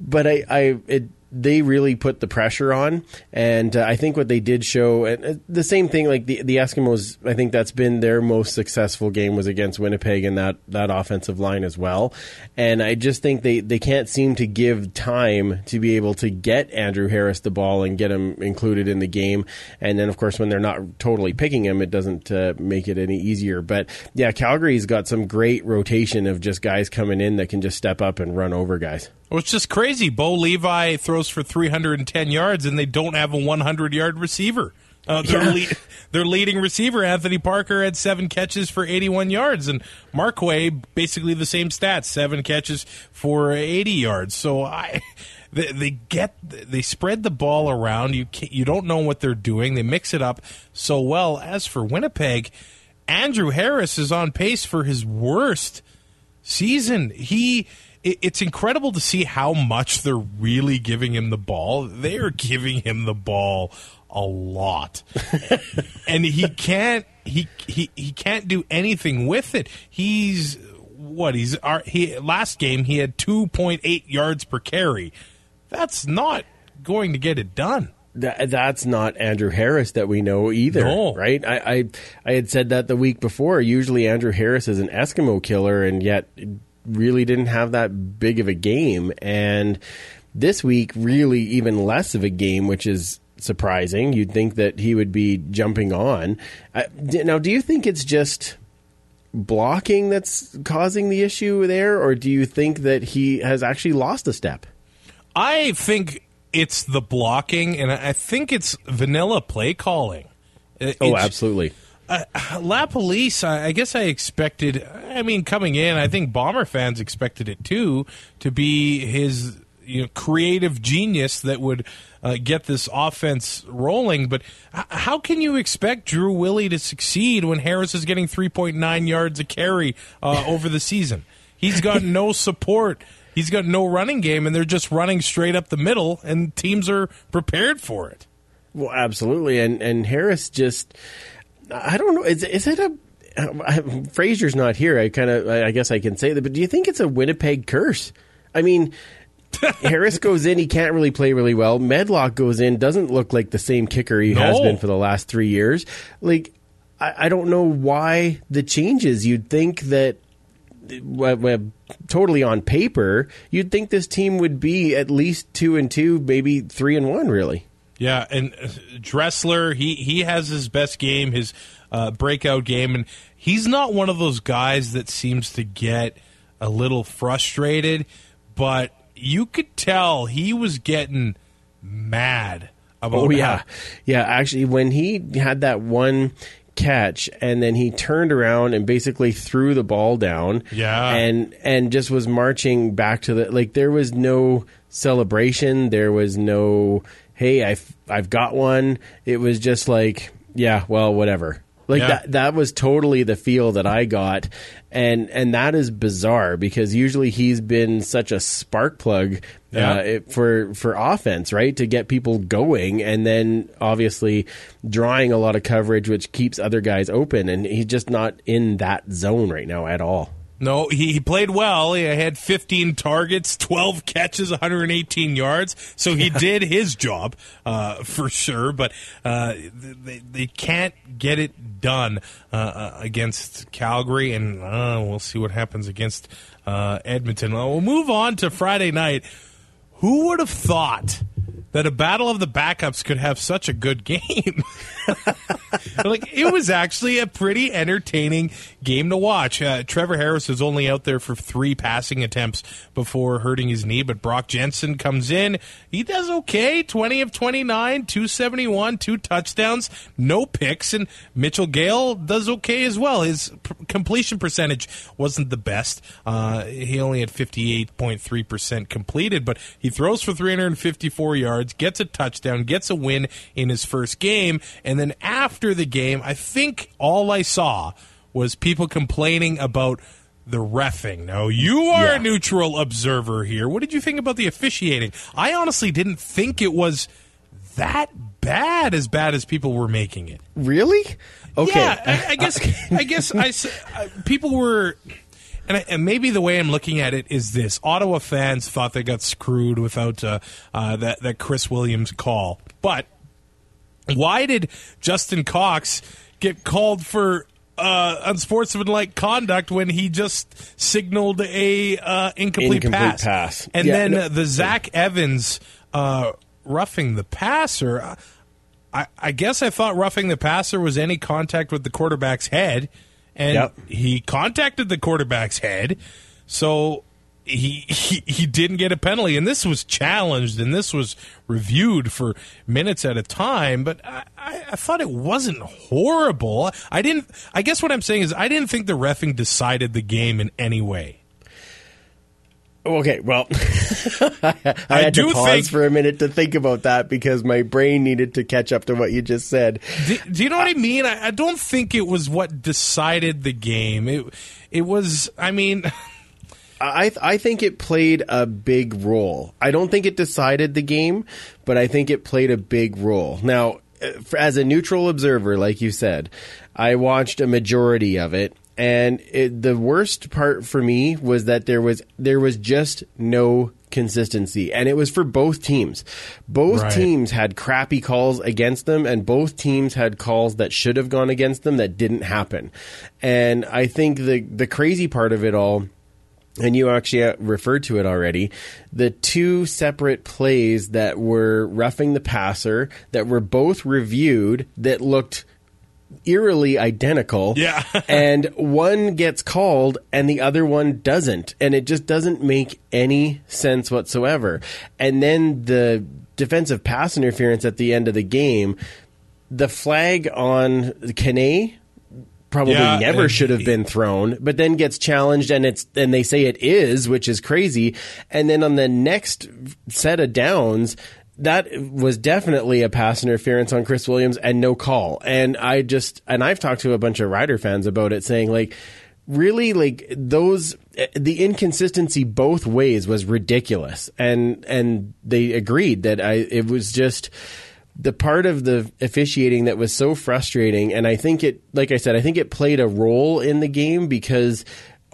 but I I it they really put the pressure on, and uh, I think what they did show, and uh, the same thing like the the Eskimos. I think that's been their most successful game was against Winnipeg and that that offensive line as well. And I just think they they can't seem to give time to be able to get Andrew Harris the ball and get him included in the game. And then of course when they're not totally picking him, it doesn't uh, make it any easier. But yeah, Calgary's got some great rotation of just guys coming in that can just step up and run over guys. Well, it's just crazy. Bo Levi throws for 310 yards, and they don't have a 100 yard receiver. Uh, their, Yeah. lead, their leading receiver, Anthony Parker, had seven catches for 81 yards, and Markway basically the same stats, seven catches for 80 yards. So I, they, they get they spread the ball around. You you don't know what they're doing. They mix it up so well. As for Winnipeg, Andrew Harris is on pace for his worst season. He it's incredible to see how much they're really giving him the ball. They are giving him the ball a lot. and he can't he, he he can't do anything with it. He's what he's our, he last game he had 2.8 yards per carry. That's not going to get it done. That, that's not Andrew Harris that we know either, No. right? I, I I had said that the week before. Usually Andrew Harris is an Eskimo killer, and yet really didn't have that big of a game. And this week, really even less of a game, which is surprising. You'd think that he would be jumping on. Uh, now, do you think it's just blocking that's causing the issue there, or do you think that he has actually lost a step? I think it's the blocking, and I think it's vanilla play calling. It- Oh, absolutely. Uh, LaPolice, I I guess I expected. I mean, coming in, I think Bomber fans expected it too to be his you know creative genius that would uh, get this offense rolling. But h- how can you expect Drew Willy to succeed when Harris is getting three point nine yards a carry uh, over the season? He's got no support. He's got no running game, and they're just running straight up the middle, and teams are prepared for it. Well, absolutely, and and Harris just, I don't know, is is it a Fraser's not here. I kind of, I guess I can say that, but do you think it's a Winnipeg curse? I mean, Harris goes in, he can't really play really well. Medlock goes in, doesn't look like the same kicker he has been for the last three years. Like, I, I don't know why the changes. You'd think that totally on paper, you'd think this team would be at least two and two, maybe three and one, really. Yeah, and Dressler, he he has his best game, his uh, breakout game, and he's not one of those guys that seems to get a little frustrated, but you could tell he was getting mad about. Oh yeah, how- yeah. Actually, when he had that one catch and then he turned around and basically threw the ball down, Yeah. and and just was marching back to the like. There was no celebration. There was no hey, I've I've got one. It was just like yeah, well, whatever. Like Yeah. that that was totally the feel that I got and and that is bizarre because usually he's been such a spark plug Yeah. uh, it- for for offense, right? To get people going and then obviously drawing a lot of coverage which keeps other guys open and he's just not in that zone right now at all. No, he, he played well. He had 15 targets, 12 catches, 118 yards. So he did his job uh, for sure. But uh, they, they can't get it done uh, uh, against Calgary, and uh, we'll see what happens against uh, Edmonton. Well, we'll move on to Friday night. Who would have thought that a battle of the backups could have such a good game? like it was actually a pretty entertaining game to watch. Uh, Trevor Harris is only out there for three passing attempts before hurting his knee, but Brock Jensen comes in. He does okay, twenty of twenty nine, two seventy one, two touchdowns, no picks, and Mitchell Gale does okay as well. His p- completion percentage wasn't the best. Uh, he only had fifty eight point three percent completed, but he throws for three hundred and fifty four yards, gets a touchdown, gets a win in his first game, and then after the game, I think all I saw was people complaining about the refing. Now, you are Yeah. a neutral observer here. What did you think about the officiating? I honestly didn't think it was that bad, as bad as people were making it. Really? Okay. Yeah, I, I guess. I guess I uh, people were, and, I, and maybe the way I'm looking at it is this: Ottawa fans thought they got screwed without uh, uh, that that Chris Williams call. But why did Justin Cox get called for? Uh, unsportsmanlike conduct when he just signaled a uh, incomplete, Incomplete pass. pass. and Yeah, then no- uh, the Zach Evans uh, roughing the passer. uh, I, I guess I thought roughing the passer was any contact with the quarterback's head, and Yep. he contacted the quarterback's head, so he, he he didn't get a penalty. And this was challenged, and this was reviewed for minutes at a time. But I, I, I thought it wasn't horrible. I didn't. I guess what I'm saying is I didn't think the refing decided the game in any way. Okay, well, I I had do to pause think- for a minute to think about that because my brain needed to catch up to what you just said. Do, do you know what I mean? I, I don't think it was what decided the game. It it was. I mean, I I think it played a big role. I don't think it decided the game, but I think it played a big role. Now, uh, as a neutral observer, like you said, I watched a majority of it, and it, the worst part for me was that there was there was just no consistency, and it was for both teams. Both Right. teams had crappy calls against them, and both teams had calls that should have gone against them that didn't happen. And I think the the crazy part of it all and you actually uh, referred to it already, the two separate plays that were roughing the passer that were both reviewed that looked eerily identical. Yeah. and one gets called and the other one doesn't. And it just doesn't make any sense whatsoever. And then the defensive pass interference at the end of the game, the flag on Kane probably Yeah, never should have been thrown, but then gets challenged and it's and they say it is, which is crazy. And then on the next set of downs, that was definitely a pass interference on Chris Williams and no call. And I just and I've talked to a bunch of Rider fans about it, saying like. Really, like those, the inconsistency both ways was ridiculous, and and they agreed that I it was just the part of the officiating that was so frustrating and i think it like i said i think it played a role in the game because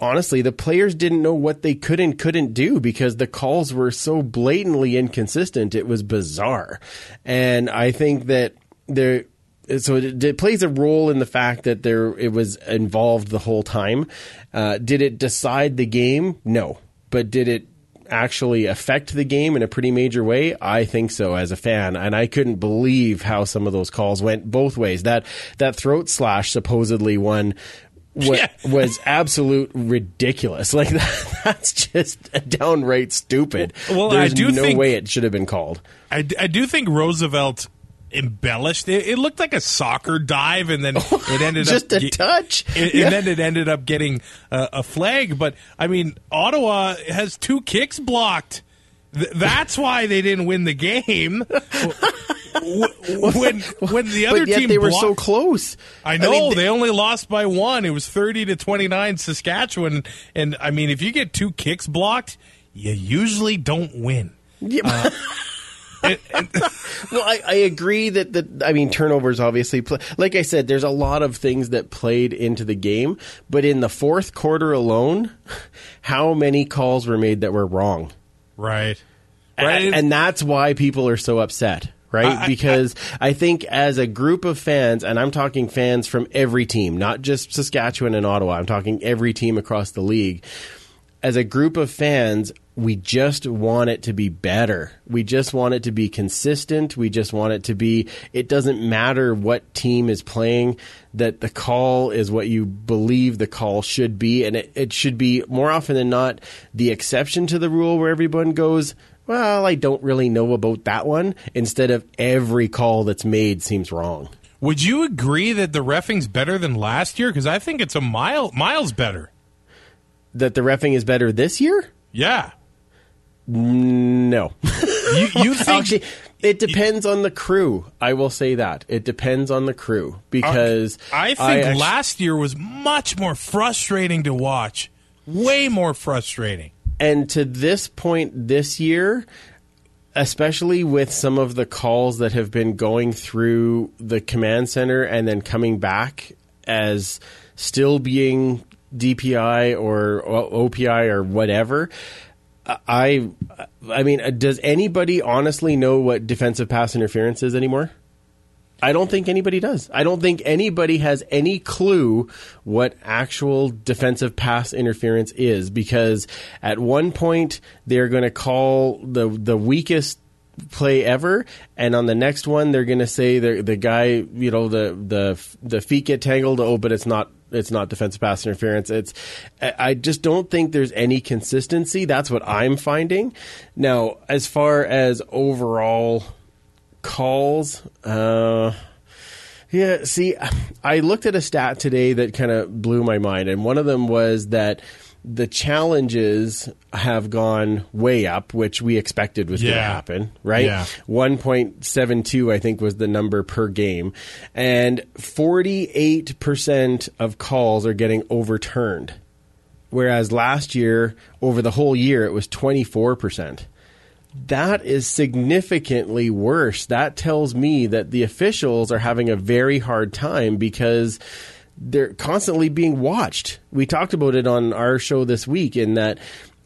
honestly the players didn't know what they could and couldn't do because the calls were so blatantly inconsistent. It was bizarre. And i think that there so it, it plays a role in the fact that there it was involved the whole time. Uh, did it decide the game? No. But did it actually affect the game in a pretty major way? I think so as a fan, and I couldn't believe how some of those calls went both ways. That that throat slash supposedly one wa- Yeah. was absolute ridiculous. Like that, that's just downright stupid. Well, I There's do no think- way it should have been called. I do think Roosevelt embellished it. It looked like a soccer dive, and then it ended Just up a touch. It, Yeah. And then it ended up getting uh, a flag. But I mean, Ottawa has two kicks blocked. Th- that's why they didn't win the game. When when the other team they were blocked- so close. I know mean, they only lost by one. It was thirty to twenty nine Saskatchewan, and I mean, if you get two kicks blocked, you usually don't win. Yeah. Uh, well, I, I agree that the I mean turnovers obviously play. Like I said, there's a lot of things that played into the game, but in the fourth quarter alone, how many calls were made that were wrong? Right. A- And, that's why people are so upset, right? I- I- because I, think as a group of fans, and I'm talking fans from every team, not just Saskatchewan and Ottawa, I'm talking every team across the league. As a group of fans, we just want it to be better. We just want it to be consistent. We just want it to be, it doesn't matter what team is playing, that the call is what you believe the call should be. And it, it should be more often than not the exception to the rule where everyone goes, well, I don't really know about that one, instead of every call that's made seems wrong. Would you agree that the refing's better than last year? Because I think it's a mile miles better. That the refing is better this year? Yeah. No. You, you think Actually, it depends on the crew. I will say that. It depends on the crew uh, because I think actu- last year was much more frustrating to watch. Way more frustrating. and to this point this year, especially with some of the calls that have been going through the command center and then coming back as still being DPI or OPI or whatever. I, I mean, uh, does anybody honestly know what defensive pass interference is anymore? I don't think anybody does. I don't think anybody has any clue what actual defensive pass interference is because at one point they're going to call the the weakest play ever and on the next one they're going to say the the guy, you know, the the the feet get tangled, oh but it's not it's not defensive pass interference. It's I just don't think there's any consistency. That's what I'm finding. Now, as far as overall calls. Uh, yeah, see, I looked at a stat today that kind of blew my mind, and one of them was that the challenges have gone way up, which we expected was going to happen, right? Yeah. 1.72, I think, was the number per game. And 48% of calls are getting overturned. Whereas last year, over the whole year, it was 24% that is significantly worse. That tells me that the officials are having a very hard time because they're constantly being watched. We talked about it on our show this week in that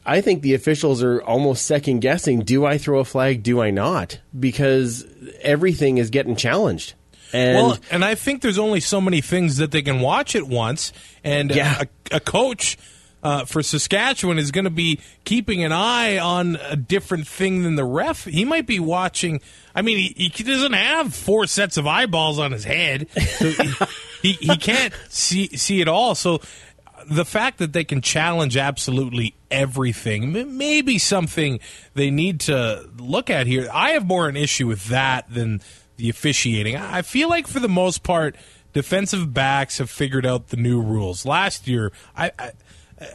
I think the officials are almost second guessing do I throw a flag, do I not? Because everything is getting challenged. And well, and I think there's only so many things that they can watch at once, and Yeah. a, a coach uh, for Saskatchewan is going to be keeping an eye on a different thing than the ref. He might be watching. I mean, he, he doesn't have four sets of eyeballs on his head, so he, he he can't see see it all. So the fact that they can challenge absolutely everything m- maybe something they need to look at here. I have more an issue with that than the officiating. I feel like for the most part, defensive backs have figured out the new rules. Last year, I, I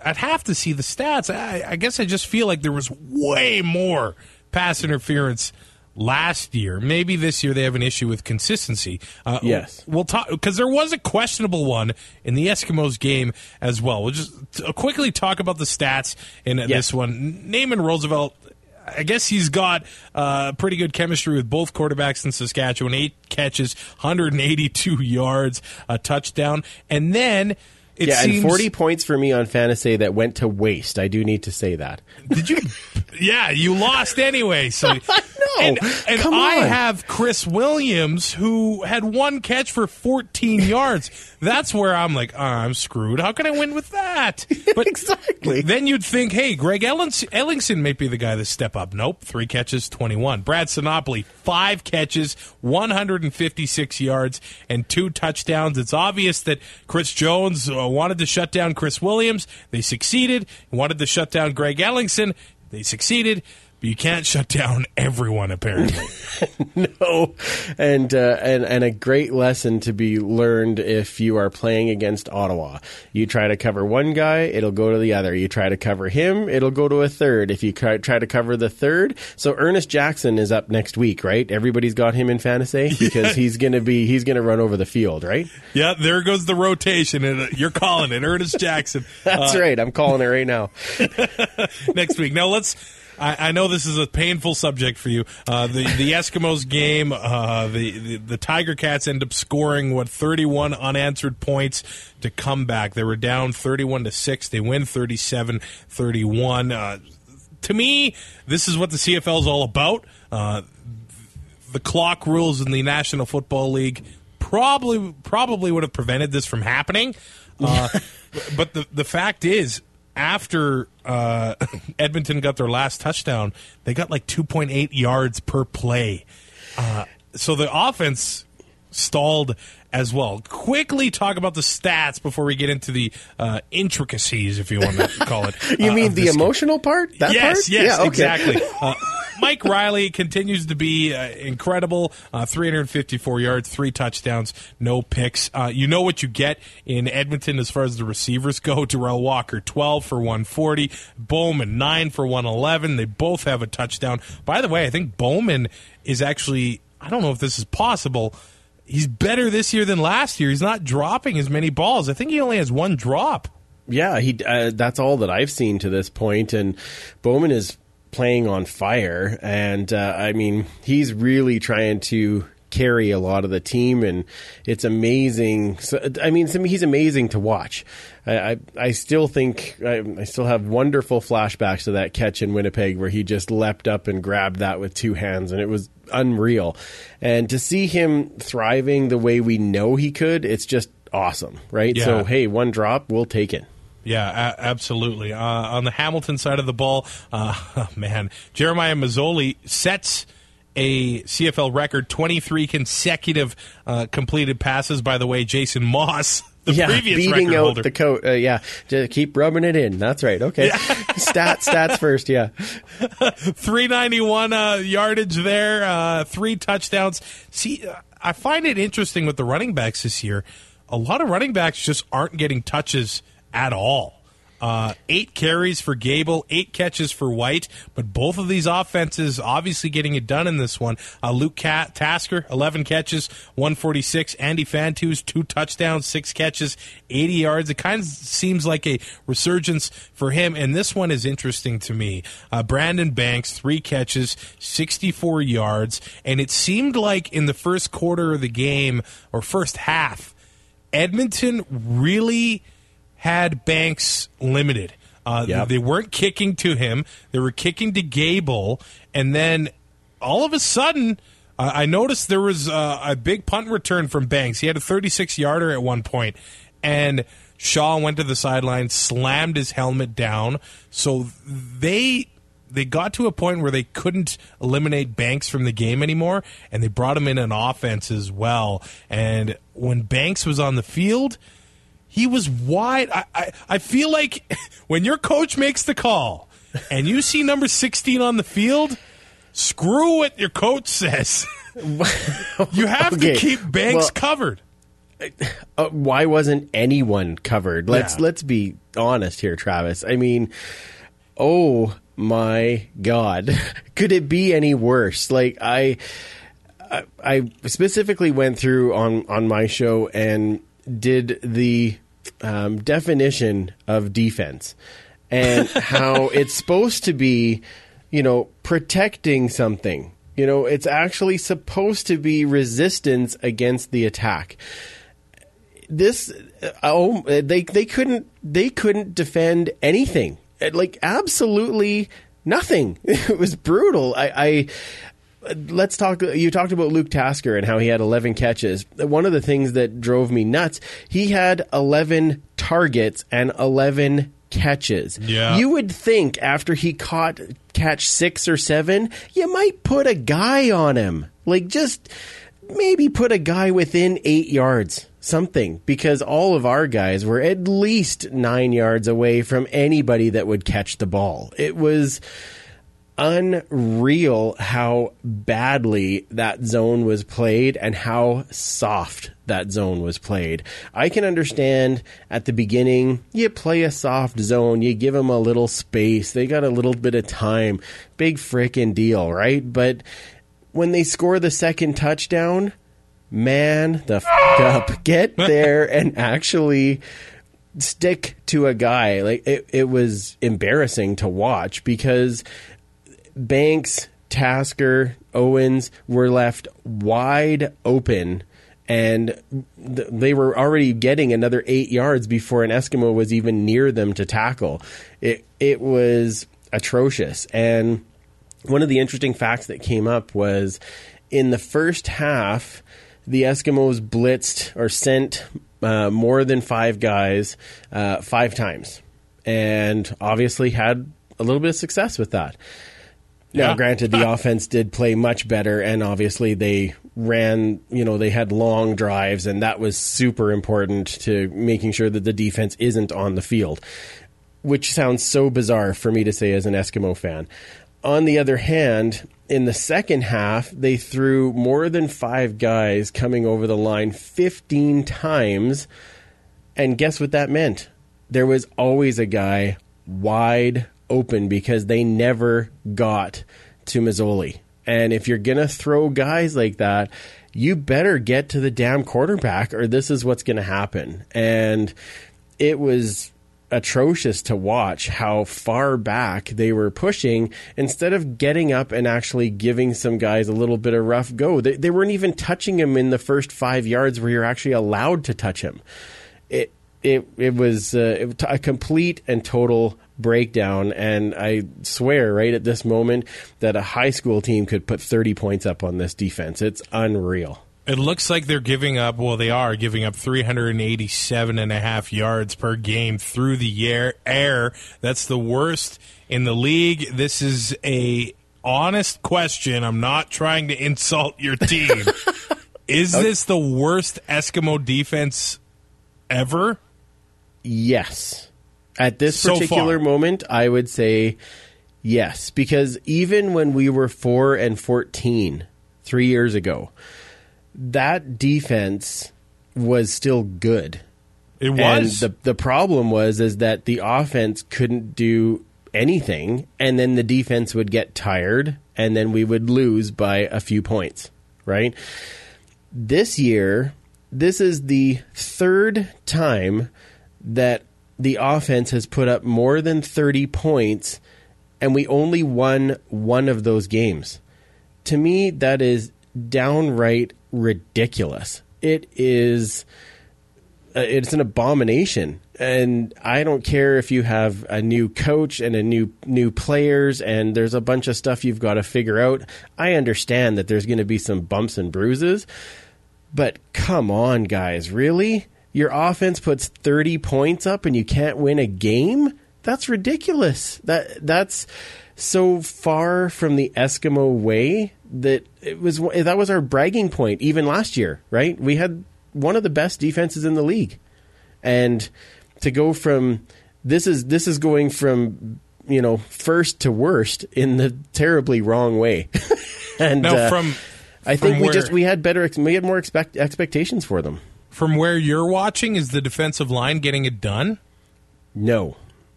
I'd have to see the stats. I, I guess I just feel like there was way more pass interference last year. Maybe this year they have an issue with consistency. Uh, Yes. we'll talk because there was a questionable one in the Eskimos game as well. We'll just t- quickly talk about the stats in uh, this one. Naaman Roosevelt. I guess he's got uh, pretty good chemistry with both quarterbacks in Saskatchewan. Eight catches, 182 yards, a touchdown, and then it yeah, seems and 40 points for me on fantasy that went to waste. I do need to say that. Did you? Yeah, you lost anyway. So No, and, and come I on. have Chris Williams who had one catch for 14 yards. That's where I'm like, oh, I'm screwed. How can I win with that? But Exactly. Then you'd think, hey, Greg Ellings- Ellingson may be the guy to step up. Nope, three catches, 21. Brad Sinopoli, five catches, 156 yards, and two touchdowns. It's obvious that Chris Jones uh, wanted to shut down Chris Williams. They succeeded. Wanted to shut down Greg Ellingson. They succeeded. But you can't shut down everyone, apparently. no, and uh, and and a great lesson to be learned if you are playing against Ottawa. You try to cover one guy, it'll go to the other. You try to cover him, it'll go to a third. If you try try to cover the third, so Ernest Jackson is up next week, right? Everybody's got him in fantasy because he's gonna be he's gonna run over the field, right? yeah, there goes the rotation. And uh, you're calling it Ernest Jackson. That's right. I'm calling it right now. next week. Now let's. I, I know this is a painful subject for you. Uh, the the Eskimos game, uh, the, the the Tiger Cats end up scoring what 31 unanswered points to come back. They were down 31 to six. They win 37-31. Uh, to me, this is what the CFL is all about. Uh, the clock rules in the National Football League probably probably would have prevented this from happening. Uh, but the the fact is, after uh, Edmonton got their last touchdown, they got like 2.8 yards per play. Uh, so the offense stalled as well. Quickly talk about the stats before we get into the uh, intricacies, if you want to call it. You uh, mean the this game. emotional part? That yes, part? yes, Yeah, okay. exactly. Uh, Mike Reilly continues to be uh, incredible. Uh, 354 yards, three touchdowns, no picks. Uh, you know what you get in Edmonton as far as the receivers go. Derel Walker, 12 for 140. Bowman, 9 for 111. They both have a touchdown. By the way, I think Bowman is actually, I don't know if this is possible. He's better this year than last year. He's not dropping as many balls. I think he only has one drop. Yeah, he. Uh, that's all that I've seen to this point, and Bowman is playing on fire, and uh, I mean, he's really trying to carry a lot of the team, and it's amazing. So, I mean, he's amazing to watch. I, I, I still think I, I still have wonderful flashbacks to that catch in Winnipeg where he just leapt up and grabbed that with two hands, and it was unreal. And to see him thriving the way we know he could, it's just awesome, right? Yeah. So hey, one drop, we'll take it. Yeah, a- absolutely. Uh, on the Hamilton side of the ball, uh, man, Jeremiah Masoli sets a CFL record 23 consecutive uh, completed passes. By the way, Jason Maas, the yeah, previous beating record out holder. the coat. Uh, yeah, just keep rubbing it in. That's right. Okay, stats, stats first. Yeah, 391 uh, yardage there, uh, three touchdowns. See, uh, I find it interesting with the running backs this year. A lot of running backs just aren't getting touches at all. Uh, eight carries for Gable, eight catches for White, but both of these offenses obviously getting it done in this one. Uh, Luke Cat- Tasker, 11 catches, 146. Andy Fantuz, two touchdowns, six catches, 80 yards. It kind of seems like a resurgence for him, and this one is interesting to me. Uh, Brandon Banks, three catches, 64 yards, and it seemed like in the first quarter of the game, or first half, Edmonton really had Banks limited. Uh, Yep. They weren't kicking to him; they were kicking to Gable, and then all of a sudden, uh, I noticed there was uh, a big punt return from Banks. He had a 36 yarder at one point, and Shaw went to the sideline, slammed his helmet down. So they they got to a point where they couldn't eliminate Banks from the game anymore, and they brought him in an offense as well. And when Banks was on the field, he was wide. I, I, I feel like when your coach makes the call and you see number 16 on the field, screw what your coach says. you have Okay, to keep Banks well- covered. uh, why wasn't anyone covered? Let's Yeah. let's be honest here, Travis. I mean, oh my god, could it be any worse? Like I, I, I specifically went through on on my show and did the um, definition of defense and how it's supposed to be, you know, protecting something. You know, it's actually supposed to be resistance against the attack. This uh, oh they they couldn't they couldn't defend anything. Like absolutely nothing. It was brutal. I i let's talk you talked about luke tasker and how he had 11 catches one of the things that drove me nuts he had 11 targets and 11 catches Yeah. you would think after he caught catch six or seven you might put a guy on him like just maybe put a guy within eight yards, something, because all of our guys were at least nine yards away from anybody that would catch the ball. It was unreal how badly that zone was played and how soft that zone was played. I can understand at the beginning, you play a soft zone, you give them a little space, they got a little bit of time. Big frickin' deal, right? But when they score the second touchdown, man, the f- up. Get there and actually stick to a guy. Like it, it was embarrassing to watch because Banks, Tasker, Owens were left wide open. And th- they were already getting another eight yards before an Eskimo was even near them to tackle. It it was atrocious. And one of the interesting facts that came up was in the first half, the Eskimos blitzed or sent uh, more than five guys uh, five times, and obviously had a little bit of success with that. Now, Yeah. granted, the offense did play much better, and obviously they ran, you know, they had long drives, and that was super important to making sure that the defense isn't on the field, which sounds so bizarre for me to say as an Eskimo fan. On the other hand, in the second half, they threw more than five guys coming over the line 15 times. And guess what that meant? There was always a guy wide open because they never got to Masoli. And if you're going to throw guys like that, you better get to the damn quarterback or this is what's going to happen. And it was atrocious to watch how far back they were pushing instead of getting up and actually giving some guys a little bit of rough go. They, they weren't even touching him in the first five yards where you're actually allowed to touch him. It it it was uh, it was a complete and total breakdown, and I swear right at this moment that a high school team could put 30 points up on this defense. It's unreal. It looks like they're giving up, well, they are giving up 387 and a half yards per game through the air. air. That's the worst in the league. This is a honest question. I'm not trying to insult your team. is this the worst Eskimo defense ever? Yes. At this So particular far. moment, I would say yes, because even when we were 4 and 14 3 years ago, that defense was still good. It And was. the the problem was is that the offense couldn't do anything and then the defense would get tired and then we would lose by a few points, right? This year, this is the third time that the offense has put up more than 30 points and we only won one of those games. To me, that is downright ridiculous. It is uh, it's an abomination and i don't care if you have a new coach and a new new players and there's a bunch of stuff you've got to figure out i understand that there's going to be some bumps and bruises but come on guys really Your offense puts 30 points up and you can't win a game? That's ridiculous. That that's so far from the Eskimo way that it was that was our bragging point even last year, right? We had one of the best defenses in the league. And to go from this is this is going from you know first to worst in the terribly wrong way. and Now, uh, from I think we where- just we had better we had more expect, expectations for them. From where you're watching, is the defensive line getting it done? No,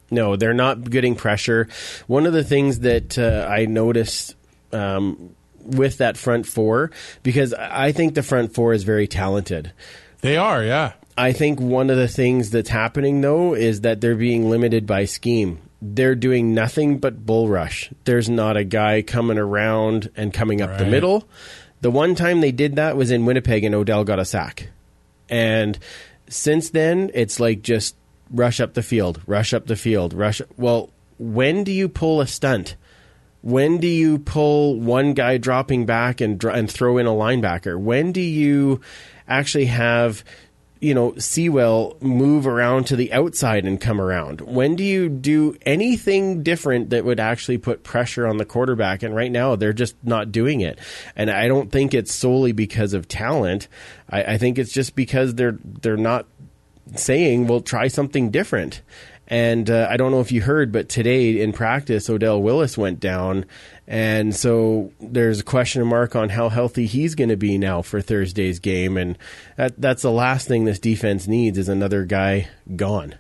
no, they're not getting pressure. One of the things that uh, I noticed um, with that front four, because I think the front four is very talented. They are, yeah. I think one of the things that's happening though is that they're being limited by scheme. They're doing nothing but bull rush. There's not a guy coming around and coming up the middle. The one time they did that was in Winnipeg and Odell got a sack. And since then, it's like just rush up the field, rush up the field, rush. Well, when do you pull a stunt? When do you pull one guy dropping back and and throw in a linebacker? When do you actually have you know Sewell move around to the outside and come around? When do you do anything different that would actually put pressure on the quarterback? And right now they're just not doing it. And I don't think it's solely because of talent. I, I think it's just because they're they're not saying, "Well, try something different." And uh, I don't know if you heard, but today in practice, Odell Willis went down, and so there's a question mark on how healthy he's going to be now for Thursday's game. And that, that's the last thing this defense needs is another guy gone.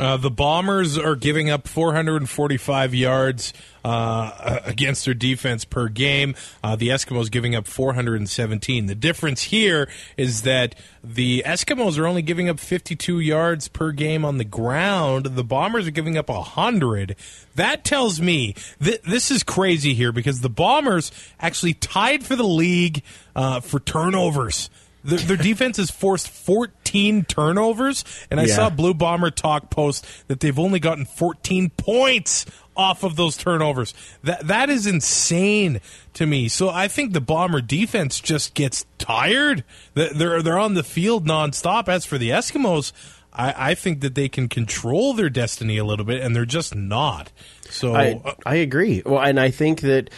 Uh, the Bombers are giving up 445 yards uh, against their defense per game. Uh, the Eskimos giving up 417. The difference here is that the Eskimos are only giving up 52 yards per game on the ground. The Bombers are giving up 100. That tells me that this is crazy here because the Bombers actually tied for the league uh, for turnovers. Their, their defense has forced 14 turnovers, and I Yeah. saw Blue Bomber Talk post that they've only gotten 14 points off of those turnovers. That that is insane to me. So I think the Bomber defense just gets tired. They- They're they're on the field nonstop. As for the Eskimos, I, I think that they can control their destiny a little bit, and they're just not. So I, uh, I agree. Well, and I think that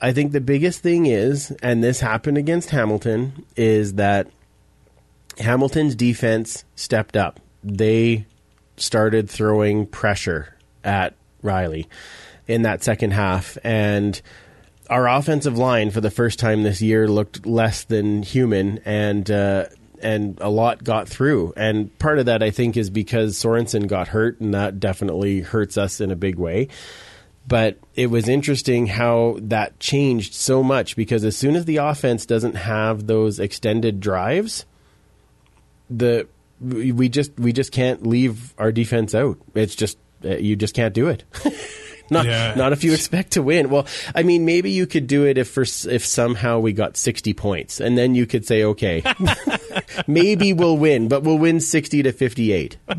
I think the biggest thing is, and this happened against Hamilton, is that Hamilton's defense stepped up. They started throwing pressure at Reilly in that second half, and our offensive line for the first time this year looked less than human, and uh, and a lot got through. And part of that, I think, is because Sorensen got hurt, and that definitely hurts us in a big way. But it was interesting how that changed so much because as soon as the offense doesn't have those extended drives, the we just we just can't leave our defense out. It's just uh, you just can't do it. not Yeah. not if you expect to win. Well, I mean, maybe you could do it if for if somehow we got sixty points, and then you could say, okay, maybe we'll win, but we'll win sixty to fifty eight.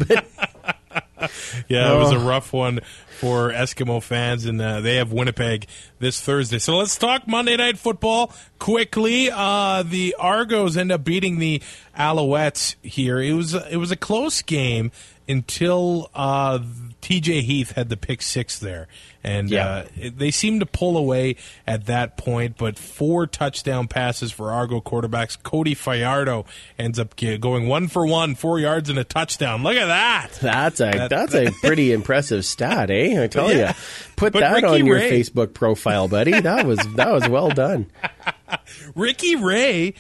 Yeah, it was a Oh. rough one for Eskimo fans, and uh, they have Winnipeg this Thursday. So let's talk Monday Night Football quickly. Uh, the Argos end up beating the Alouettes here. It was it was a close game until uh, T.J. Heath had the pick six there, and Yeah. uh, they seem to pull away at that point. But four touchdown passes for Argo quarterbacks. Cody Fajardo ends up going one for one, four yards and a touchdown. Look at that. That's a That- that's a pretty impressive stat, eh? I tell Yeah. you, put But that Ricky on your Ray- Facebook profile, buddy. That was that was well done. Ricky Ray,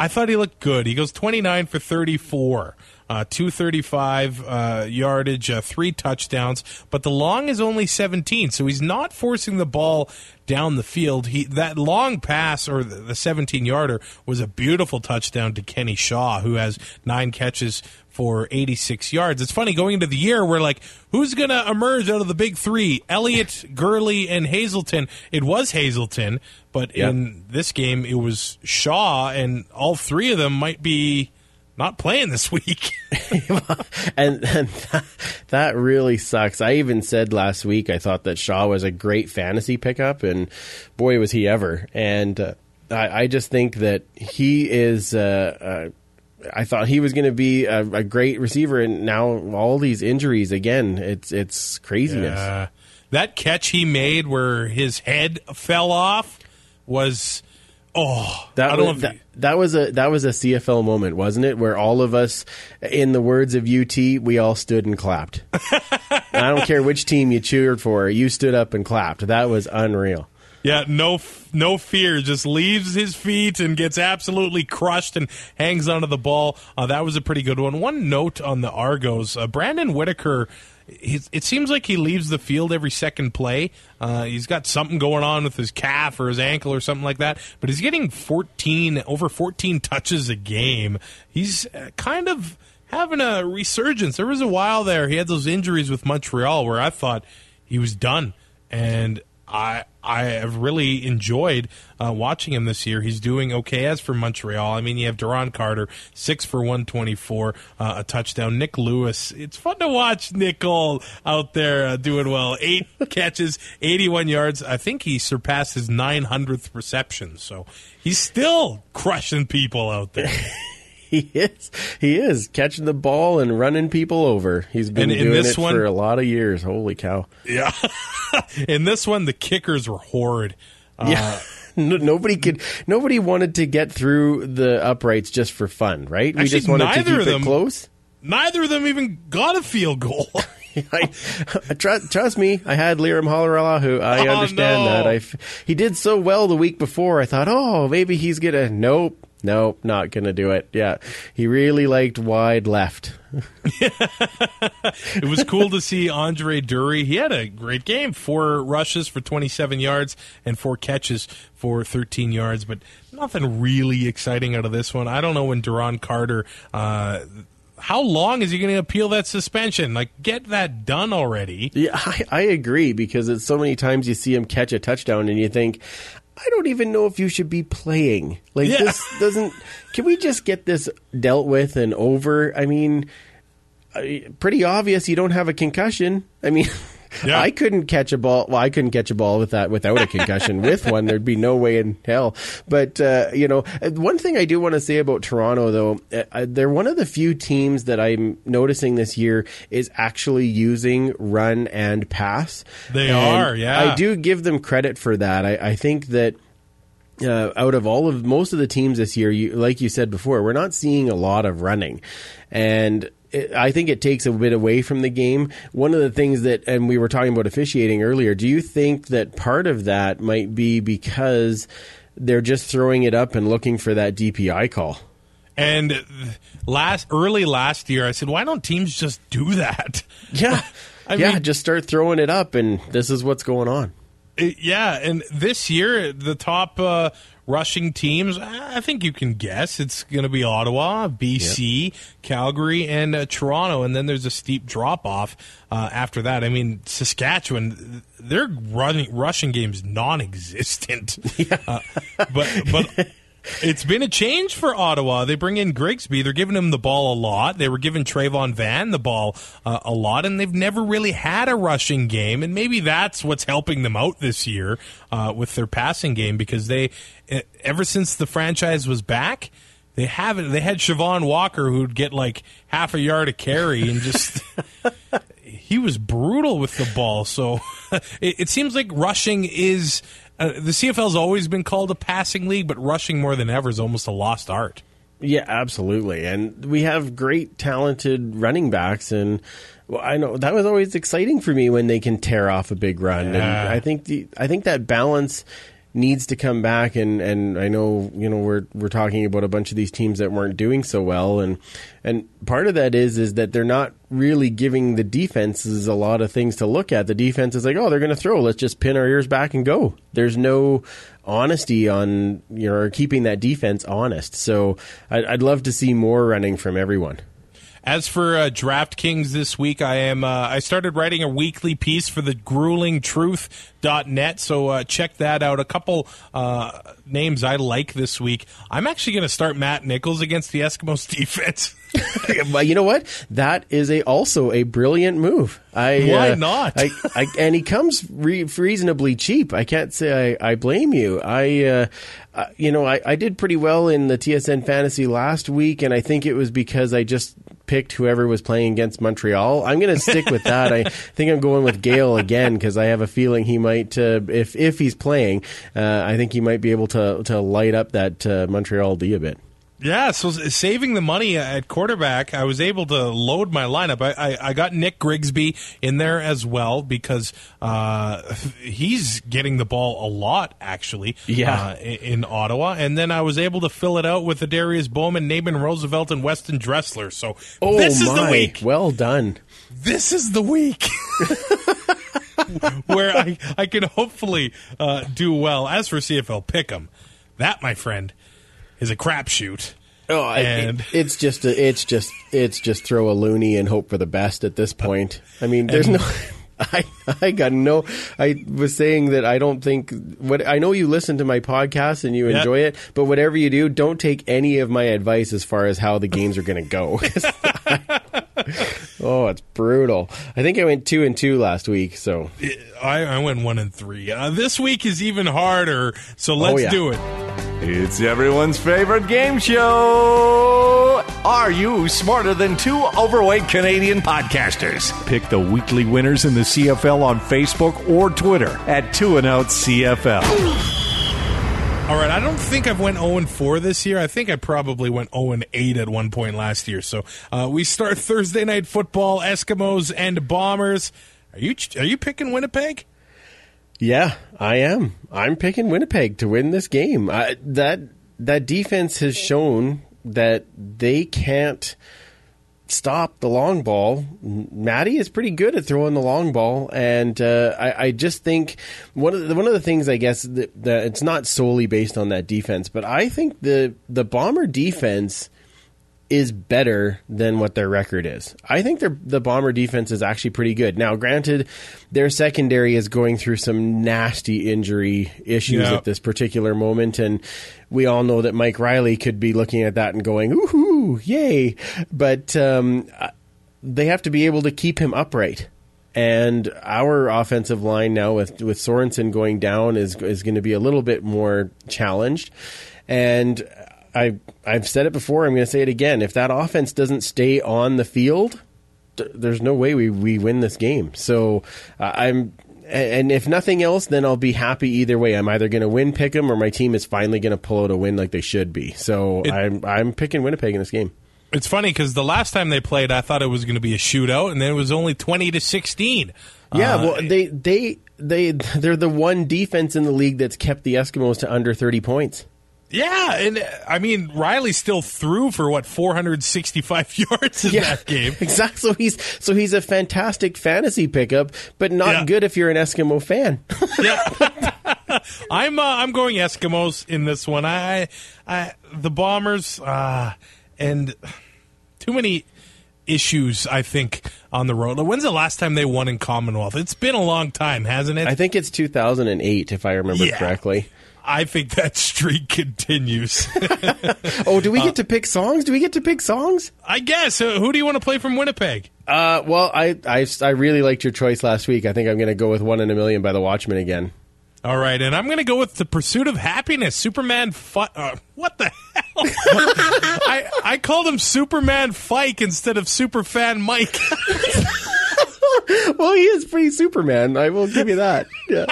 I thought he looked good. He goes 29 for 34. Uh, 235 uh, yardage, uh, three touchdowns, but the long is only 17, so he's not forcing the ball down the field. He that long pass or the, the 17 yarder was a beautiful touchdown to Kenny Shaw, who has nine catches for 86 yards. It's funny going into the year, we're like, who's going to emerge out of the big three? Elliott, Gurley, and Hazelton. It was Hazelton, but Yep. in this game, it was Shaw, and all three of them might be not playing this week. and, and that, that really sucks. I even said last week I thought that Shaw was a great fantasy pickup, and boy was he ever. And uh, I, I just think that he is uh, uh, I thought he was going to be a, a, great receiver, and now all these injuries again. It's it's craziness. Uh, that catch he made where his head fell off was oh that was that, that, was a that was a CFL moment, wasn't it? Where all of us, in the words of UT, we all stood and clapped. I don't care which team you cheered for, you stood up and clapped. That was unreal. Yeah, no, no fear. Just leaves his feet and gets absolutely crushed and hangs onto the ball. Uh, that was a pretty good one. One note on the Argos: uh, Brandon Whitaker it seems like he leaves the field every second play. Uh, he's got something going on with his calf or his ankle or something like that. But he's getting 14 over 14 touches a game. He's uh, kind of having a resurgence. There was a while there he had those injuries with Montreal where I thought he was done, and I I have really enjoyed uh, watching him this year. He's doing okay. As for Montreal, I mean, you have Duron Carter, six for 124, uh, a touchdown. Nik Lewis, it's fun to watch Nick Cole out there uh, doing well. Eight catches, 81 yards. I think he surpassed his 900th reception. So he's still crushing people out there. he is. He is catching the ball and running people over. He's been and doing it one, for a lot of years. Holy cow! Yeah. in this one, the kickers were horrid. Uh, yeah. No, nobody could. Nobody wanted to get through the uprights just for fun, right? We just wanted to keep them, it close. Neither of them even got a field goal. I, trust, trust me, I had Lirim Hajrullahu. I oh, understand no. that. I, he did so well the week before. I thought, oh, maybe he's gonna. Nope, nope, not gonna do it. Yeah, he really liked wide left. it was cool to see Andre Durie. He had a great game. Four rushes for 27 yards and four catches for 13 yards, but nothing really exciting out of this one. I don't know when Duron Carter. Uh, how long is he going to appeal that suspension? Like, get that done already. Yeah, I, I, agree because it's so many times you see him catch a touchdown and you think, I don't even know if you should be playing. Like, yeah. this doesn't. Can we just get this dealt with and over? I mean, pretty obvious you don't have a concussion. I mean. Yeah. I couldn't catch a ball. Well, I couldn't catch a ball with that without a concussion. with one, there'd be no way in hell. But uh, you know, uh, one thing I do want to say about Toronto, though, uh, uh, they're one of the few teams that I'm noticing this year is actually using run and pass. They and are, yeah. I do give them credit for that. I, I think that. Uh, out of all of most of the teams this year, you, like you said before, we're not seeing a lot of running, and it, I think it takes a bit away from the game. One of the things that, and we were talking about officiating earlier, do you think that part of that might be because they're just throwing it up and looking for that DPI call? And last early last year, I said, why don't teams just do that? Yeah, I yeah, mean, just start throwing it up, and this is what's going on. It, yeah, and this year the top uh, rushing teams, I think you can guess it's going to be Ottawa, BC, yep. Calgary, and uh, Toronto, and then there's a steep drop off uh, after that. I mean, Saskatchewan, their running rushing game's non-existent. Yeah. Uh, but but it's been a change for Ottawa. They bring in Grigsby. They're giving him the ball a lot. They were giving Travon Van the ball uh, a lot, and they've never really had a rushing game. And maybe that's what's helping them out this year uh, with their passing game because they, ever since the franchise was back, they haven't. They had Chevon Walker who'd get like half a yard of carry and just. he was brutal with the ball. So it, it seems like rushing is uh, the CFL's always been called a passing league, but rushing more than ever is almost a lost art. Yeah, absolutely. And we have great, talented running backs, and well, I know that was always exciting for me when they can tear off a big run. Yeah. And I think the I think that balance needs to come back and and I know you know we're we're talking about a bunch of these teams that weren't doing so well and and part of that is is that they're not really giving the defenses a lot of things to look at. The defense is like oh they're going to throw. Let's just pin our ears back and go. There's no honesty on you know keeping that defense honest. So I'd, I'd love to see more running from everyone as for uh, DraftKings this week, I am uh, I started writing a weekly piece for the gruelingtruth.net, so uh, check that out. A couple uh, names I like this week. I'm actually going to start Matt Nichols against the Eskimos defense. well, you know what? That is a also a brilliant move. I Why uh, not? I, I, and he comes re- reasonably cheap. I can't say I, I blame you. I, uh, uh, you know, I, I did pretty well in the TSN fantasy last week, and I think it was because I just picked whoever was playing against Montreal. I'm going to stick with that. I think I'm going with Gale again because I have a feeling he might, uh, if if he's playing, uh, I think he might be able to to light up that uh, Montreal D a bit. Yeah, so saving the money at quarterback, I was able to load my lineup. I, I, I got Nick Grigsby in there as well because uh, he's getting the ball a lot, actually, Yeah. uh, i- in Ottawa. And then I was able to fill it out with Darius Bowman, Naaman Roosevelt, and Weston Dressler. So Oh this is my! the week. Well done. This is the week. Where I, I can hopefully uh, do well. As for CFL Pick'em, that, my friend, is a crapshoot. Oh, And- it, it's just a, it's just it's just throw a loony and hope for the best at this point. I mean, there's no. I I got no. I was saying that I don't think what I know you listen to my podcast and you Yeah. enjoy it, but whatever you do, don't take any of my advice as far as how the games are going to go. Oh, it's brutal. I think I went two and two last week, so I, I went one and three. Uh, this week is even harder, so let's yeah. do it. It's everyone's favorite game show. Are you smarter than two overweight Canadian podcasters? Pick the weekly winners in the CFL on Facebook or Twitter at 2 and Out CFL. All right, I don't think I've went 0 and 4 this year. I think I probably went 0 and 8 at one point last year. So uh, we start Thursday night football, Eskimos and Bombers. Are you are you picking Winnipeg? Yeah, I am. I'm picking Winnipeg to win this game. I, that that defense has shown that they can't stop the long ball. Maddie is pretty good at throwing the long ball, and uh, I, I just think one of the, one of the things I guess that, that it's not solely based on that defense, but I think the the bomber defense is better than what their record is. I think their the bomber defense is actually pretty good. Now, granted, their secondary is going through some nasty injury issues Yeah. at this particular moment, and we all know that Mike Reilly could be looking at that and going, "Ooh, yay!" But um, they have to be able to keep him upright. And our offensive line now with with Sorensen going down is is going to be a little bit more challenged. And I I've said it before. I'm going to say it again. If that offense doesn't stay on the field, th- there's no way we, we win this game. So uh, I'm. And if nothing else, then I'll be happy either way. I'm either going to win pick 'em or my team is finally going to pull out a win like they should be. So It- I'm I'm picking Winnipeg in this game. It's funny because the last time they played, I thought it was going to be a shootout, and then it was only twenty to sixteen. Yeah, Uh, well, they they they they're the one defense in the league that's kept the Eskimos to under thirty points. Yeah, and uh, I mean Reilly still threw for what four hundred sixty-five yards in that game. exactly. So he's so he's a fantastic fantasy pickup, but not Yeah. good if you're an Eskimo fan. yeah. I'm uh, I'm going Eskimos in this one. I, I the Bombers uh, and too many issues. I think on the road. When's the last time they won in Commonwealth? It's been a long time, hasn't it? I think it's 2008, if I remember Yeah. correctly. I think that streak continues. Oh, do we get to pick songs? Do we get to pick songs? I guess. Uh, who do you want to play from Winnipeg? Uh, well, I, I I really liked your choice last week. I think I'm going to go with "One in a Million by the Watchmen again. All right, and I'm going to go with the Pursuit of Happiness. Superman, fi- uh, what the hell? I I called him Superman Fike instead of Superfan Mike. Well, he is pretty Superman. I will give you that. Yeah.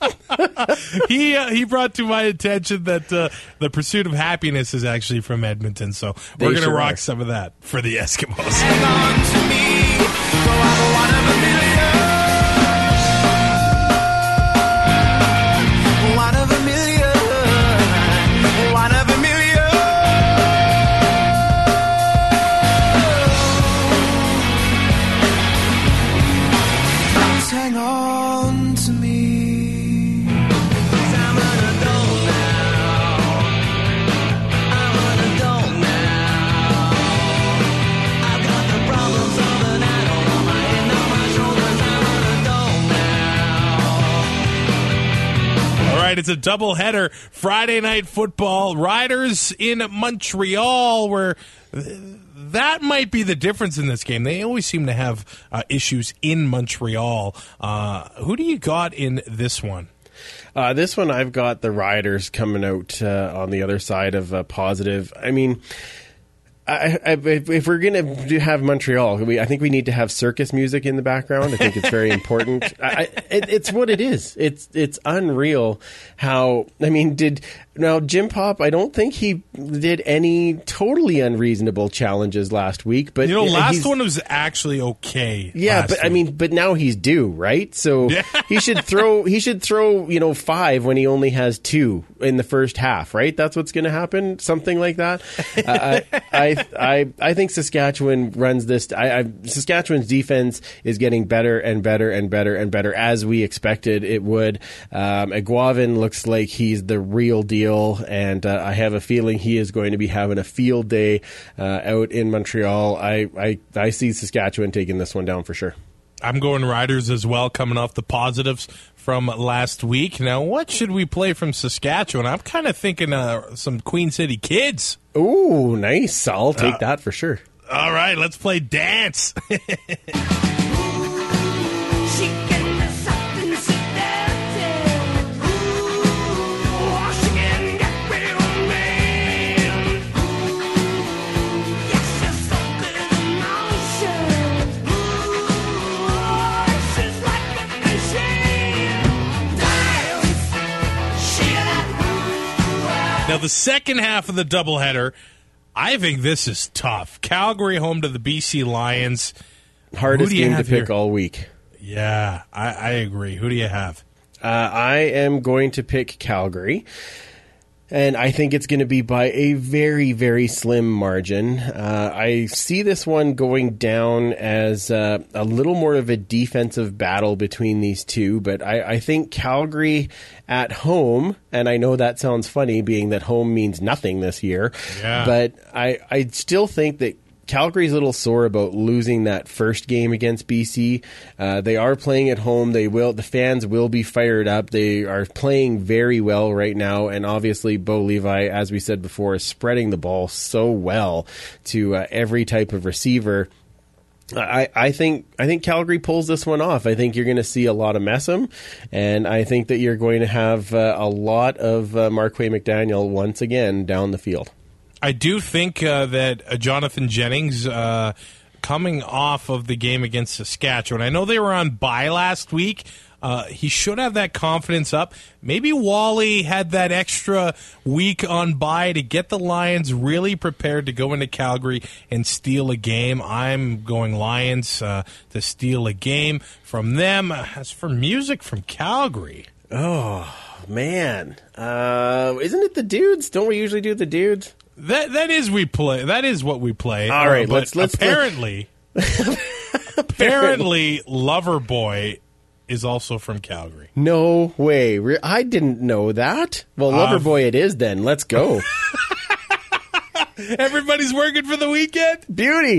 he uh, he brought to my attention that uh, the Pursuit of Happiness is actually from Edmonton, so They we're going to sure rock are. some of that for the Eskimos. It's a double header. Friday night football. Riders in Montreal, where that might be the difference in this game. They always seem to have uh, issues in Montreal. Uh, who do you got in this one? Uh, this one, I've got the Riders coming out uh, on the other side of uh, positive. I mean, I, I, if, we're going to have Montreal, we, I think we need to have circus music in the background. I think it's very important. I, I- it, it's what it is. It's it's unreal how. I mean, did now Jim Popp? I don't think he did any totally unreasonable challenges last week. But You know, last one was actually okay. yeah, but I mean, but now he's due, right? So he should throw he should throw you know five when he only has two in the first half, right? That's what's going to happen, something like that. Uh, I, I I I think Saskatchewan runs this. I, I Saskatchewan's defense is getting better and better and better and better as we expected it would. Um, Aguavin looks like he's the real deal, and uh, I have a feeling he is going to be having a field day uh, out in Montreal. I, I I see Saskatchewan taking this one down for sure. I'm going Riders as well, coming off the positives from last week. Now, what should we play from Saskatchewan? I'm kind of thinking uh, some Queen City Kids. Ooh, nice. I'll take that for sure. All right, let's play dance. now, the second half of the doubleheader, I think this is tough. Calgary home to the BC Lions. Hardest Who do you game to pick here? all week. Yeah, I, I agree. Who do you have? Uh, I am going to pick Calgary. And I think it's going to be by a very, very slim margin. Uh, I see this one going down as uh, a little more of a defensive battle between these two, but I, I think Calgary at home, and I know that sounds funny being that home means nothing this year, Yeah. but I, I still think that Calgary's a little sore about losing that first game against BC. Uh, they are playing at home. They will. The fans will be fired up. They are playing very well right now, and obviously, Bo Levi, as we said before, is spreading the ball so well to uh, every type of receiver. I, I think I think Calgary pulls this one off. I think you're going to see a lot of Messam, and I think that you're going to have uh, a lot of uh, Marquay McDaniel once again down the field. I do think uh, that uh, Jonathan Jennings, uh, coming off of the game against Saskatchewan, I know they were on bye last week. Uh, he should have that confidence up. Maybe Wally had that extra week on bye to get the Lions really prepared to go into Calgary and steal a game. I'm going Lions uh, to steal a game from them. As for music from Calgary, oh Man, uh, isn't it the dudes? Don't we usually do the dudes? That that is we play. That is what we play. All right, uh, but let's- let's- apparently, apparently, Loverboy is also from Calgary. No way. Re- I didn't know that. Well, um, Loverboy it is then. Let's go. Everybody's working for the weekend. Beauty.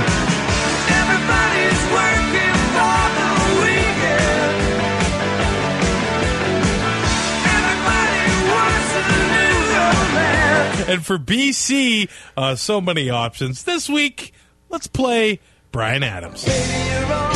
And for BC, uh, so many options this week. Let's play Bryan Adams. Baby,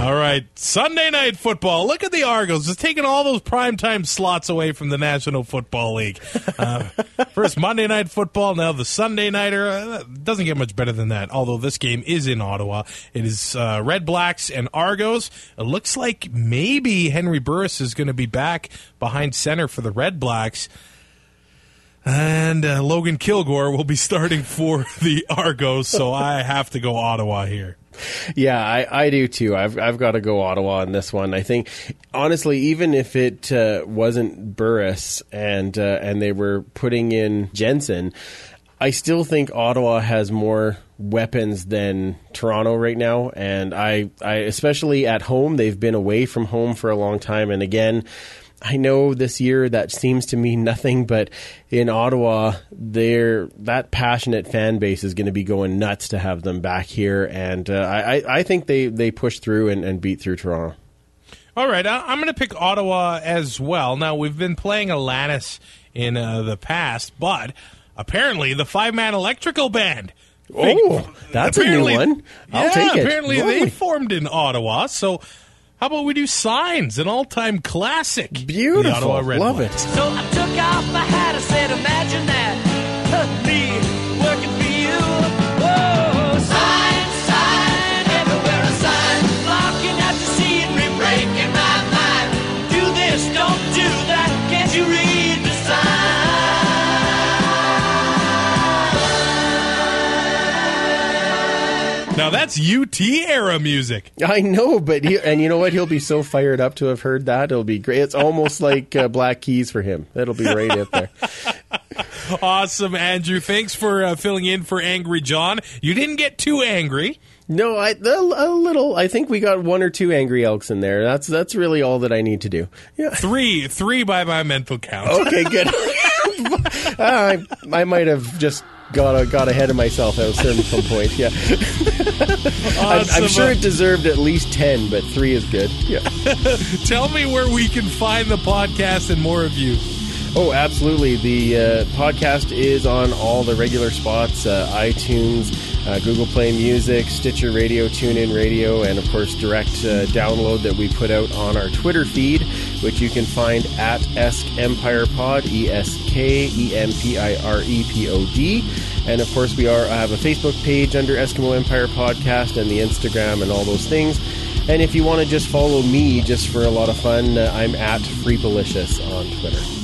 All right, Sunday night football. Look at the Argos, just taking all those primetime slots away from the National Football League. Uh, first Monday night football, now the Sunday nighter. Uh, doesn't get much better than that. Although this game is in Ottawa, it is uh, Red Blacks and Argos. It looks like maybe Henry Burris is going to be back behind center for the Red Blacks. And uh, Logan Kilgore will be starting for the Argos, so I have to go Ottawa here. Yeah, I, I do too. I've I've got to go Ottawa on this one. I think honestly, even if it uh, wasn't Burris and uh, and they were putting in Jensen, I still think Ottawa has more weapons than Toronto right now. And I I especially at home, they've been away from home for a long time, and again. I know this year that seems to mean nothing, but in Ottawa, there that passionate fan base is going to be going nuts to have them back here, and uh, I, I- think they they push through and, and beat through Toronto. All right, I'm going to pick Ottawa as well. Now we've been playing Alanis in uh, the past, but apparently the five man electrical band. Oh, that's a new one. I'll yeah, take it. Apparently they formed in Ottawa. So how about we do Signs, an all time classic? Beautiful, love Blacks. it. So I took off my hat. I said, Imagine that. That's UT era music. I know, but he, and you know what? He'll be so fired up to have heard that. It'll be great. It's almost like uh, Black Keys for him. That'll be right up there. Awesome, Andrew. Thanks for uh, filling in for Angry John. You didn't get too angry. No, I a, a little. I think we got one or two angry elks in there. That's that's really all that I need to do. Yeah. Three, three by my mental count. Okay, good. I, I might have just got uh, got ahead of myself at a certain point. Yeah, I'm, I'm sure uh, it deserved at least ten, but three is good. Yeah. Tell me where we can find the podcast and more of you. Oh, absolutely. The uh, podcast is on all the regular spots: uh, iTunes, uh, Google Play Music, Stitcher Radio, TuneIn Radio, and of course, direct uh, download that we put out on our Twitter feed, which you can find at Esk Empire Pod, E S K E M P I R E P O D. And of course, we are I have a Facebook page under Eskimo Empire Podcast and the Instagram and all those things. And if you want to just follow me just for a lot of fun, uh, I'm at Freepalicious on Twitter.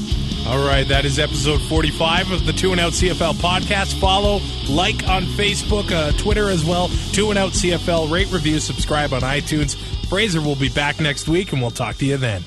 All right, that is episode 45 of the Two and Out CFL podcast. Follow, like on Facebook, uh, Twitter as well. Two and Out CFL, rate, review, subscribe on iTunes. Fraser will be back next week, and we'll talk to you then.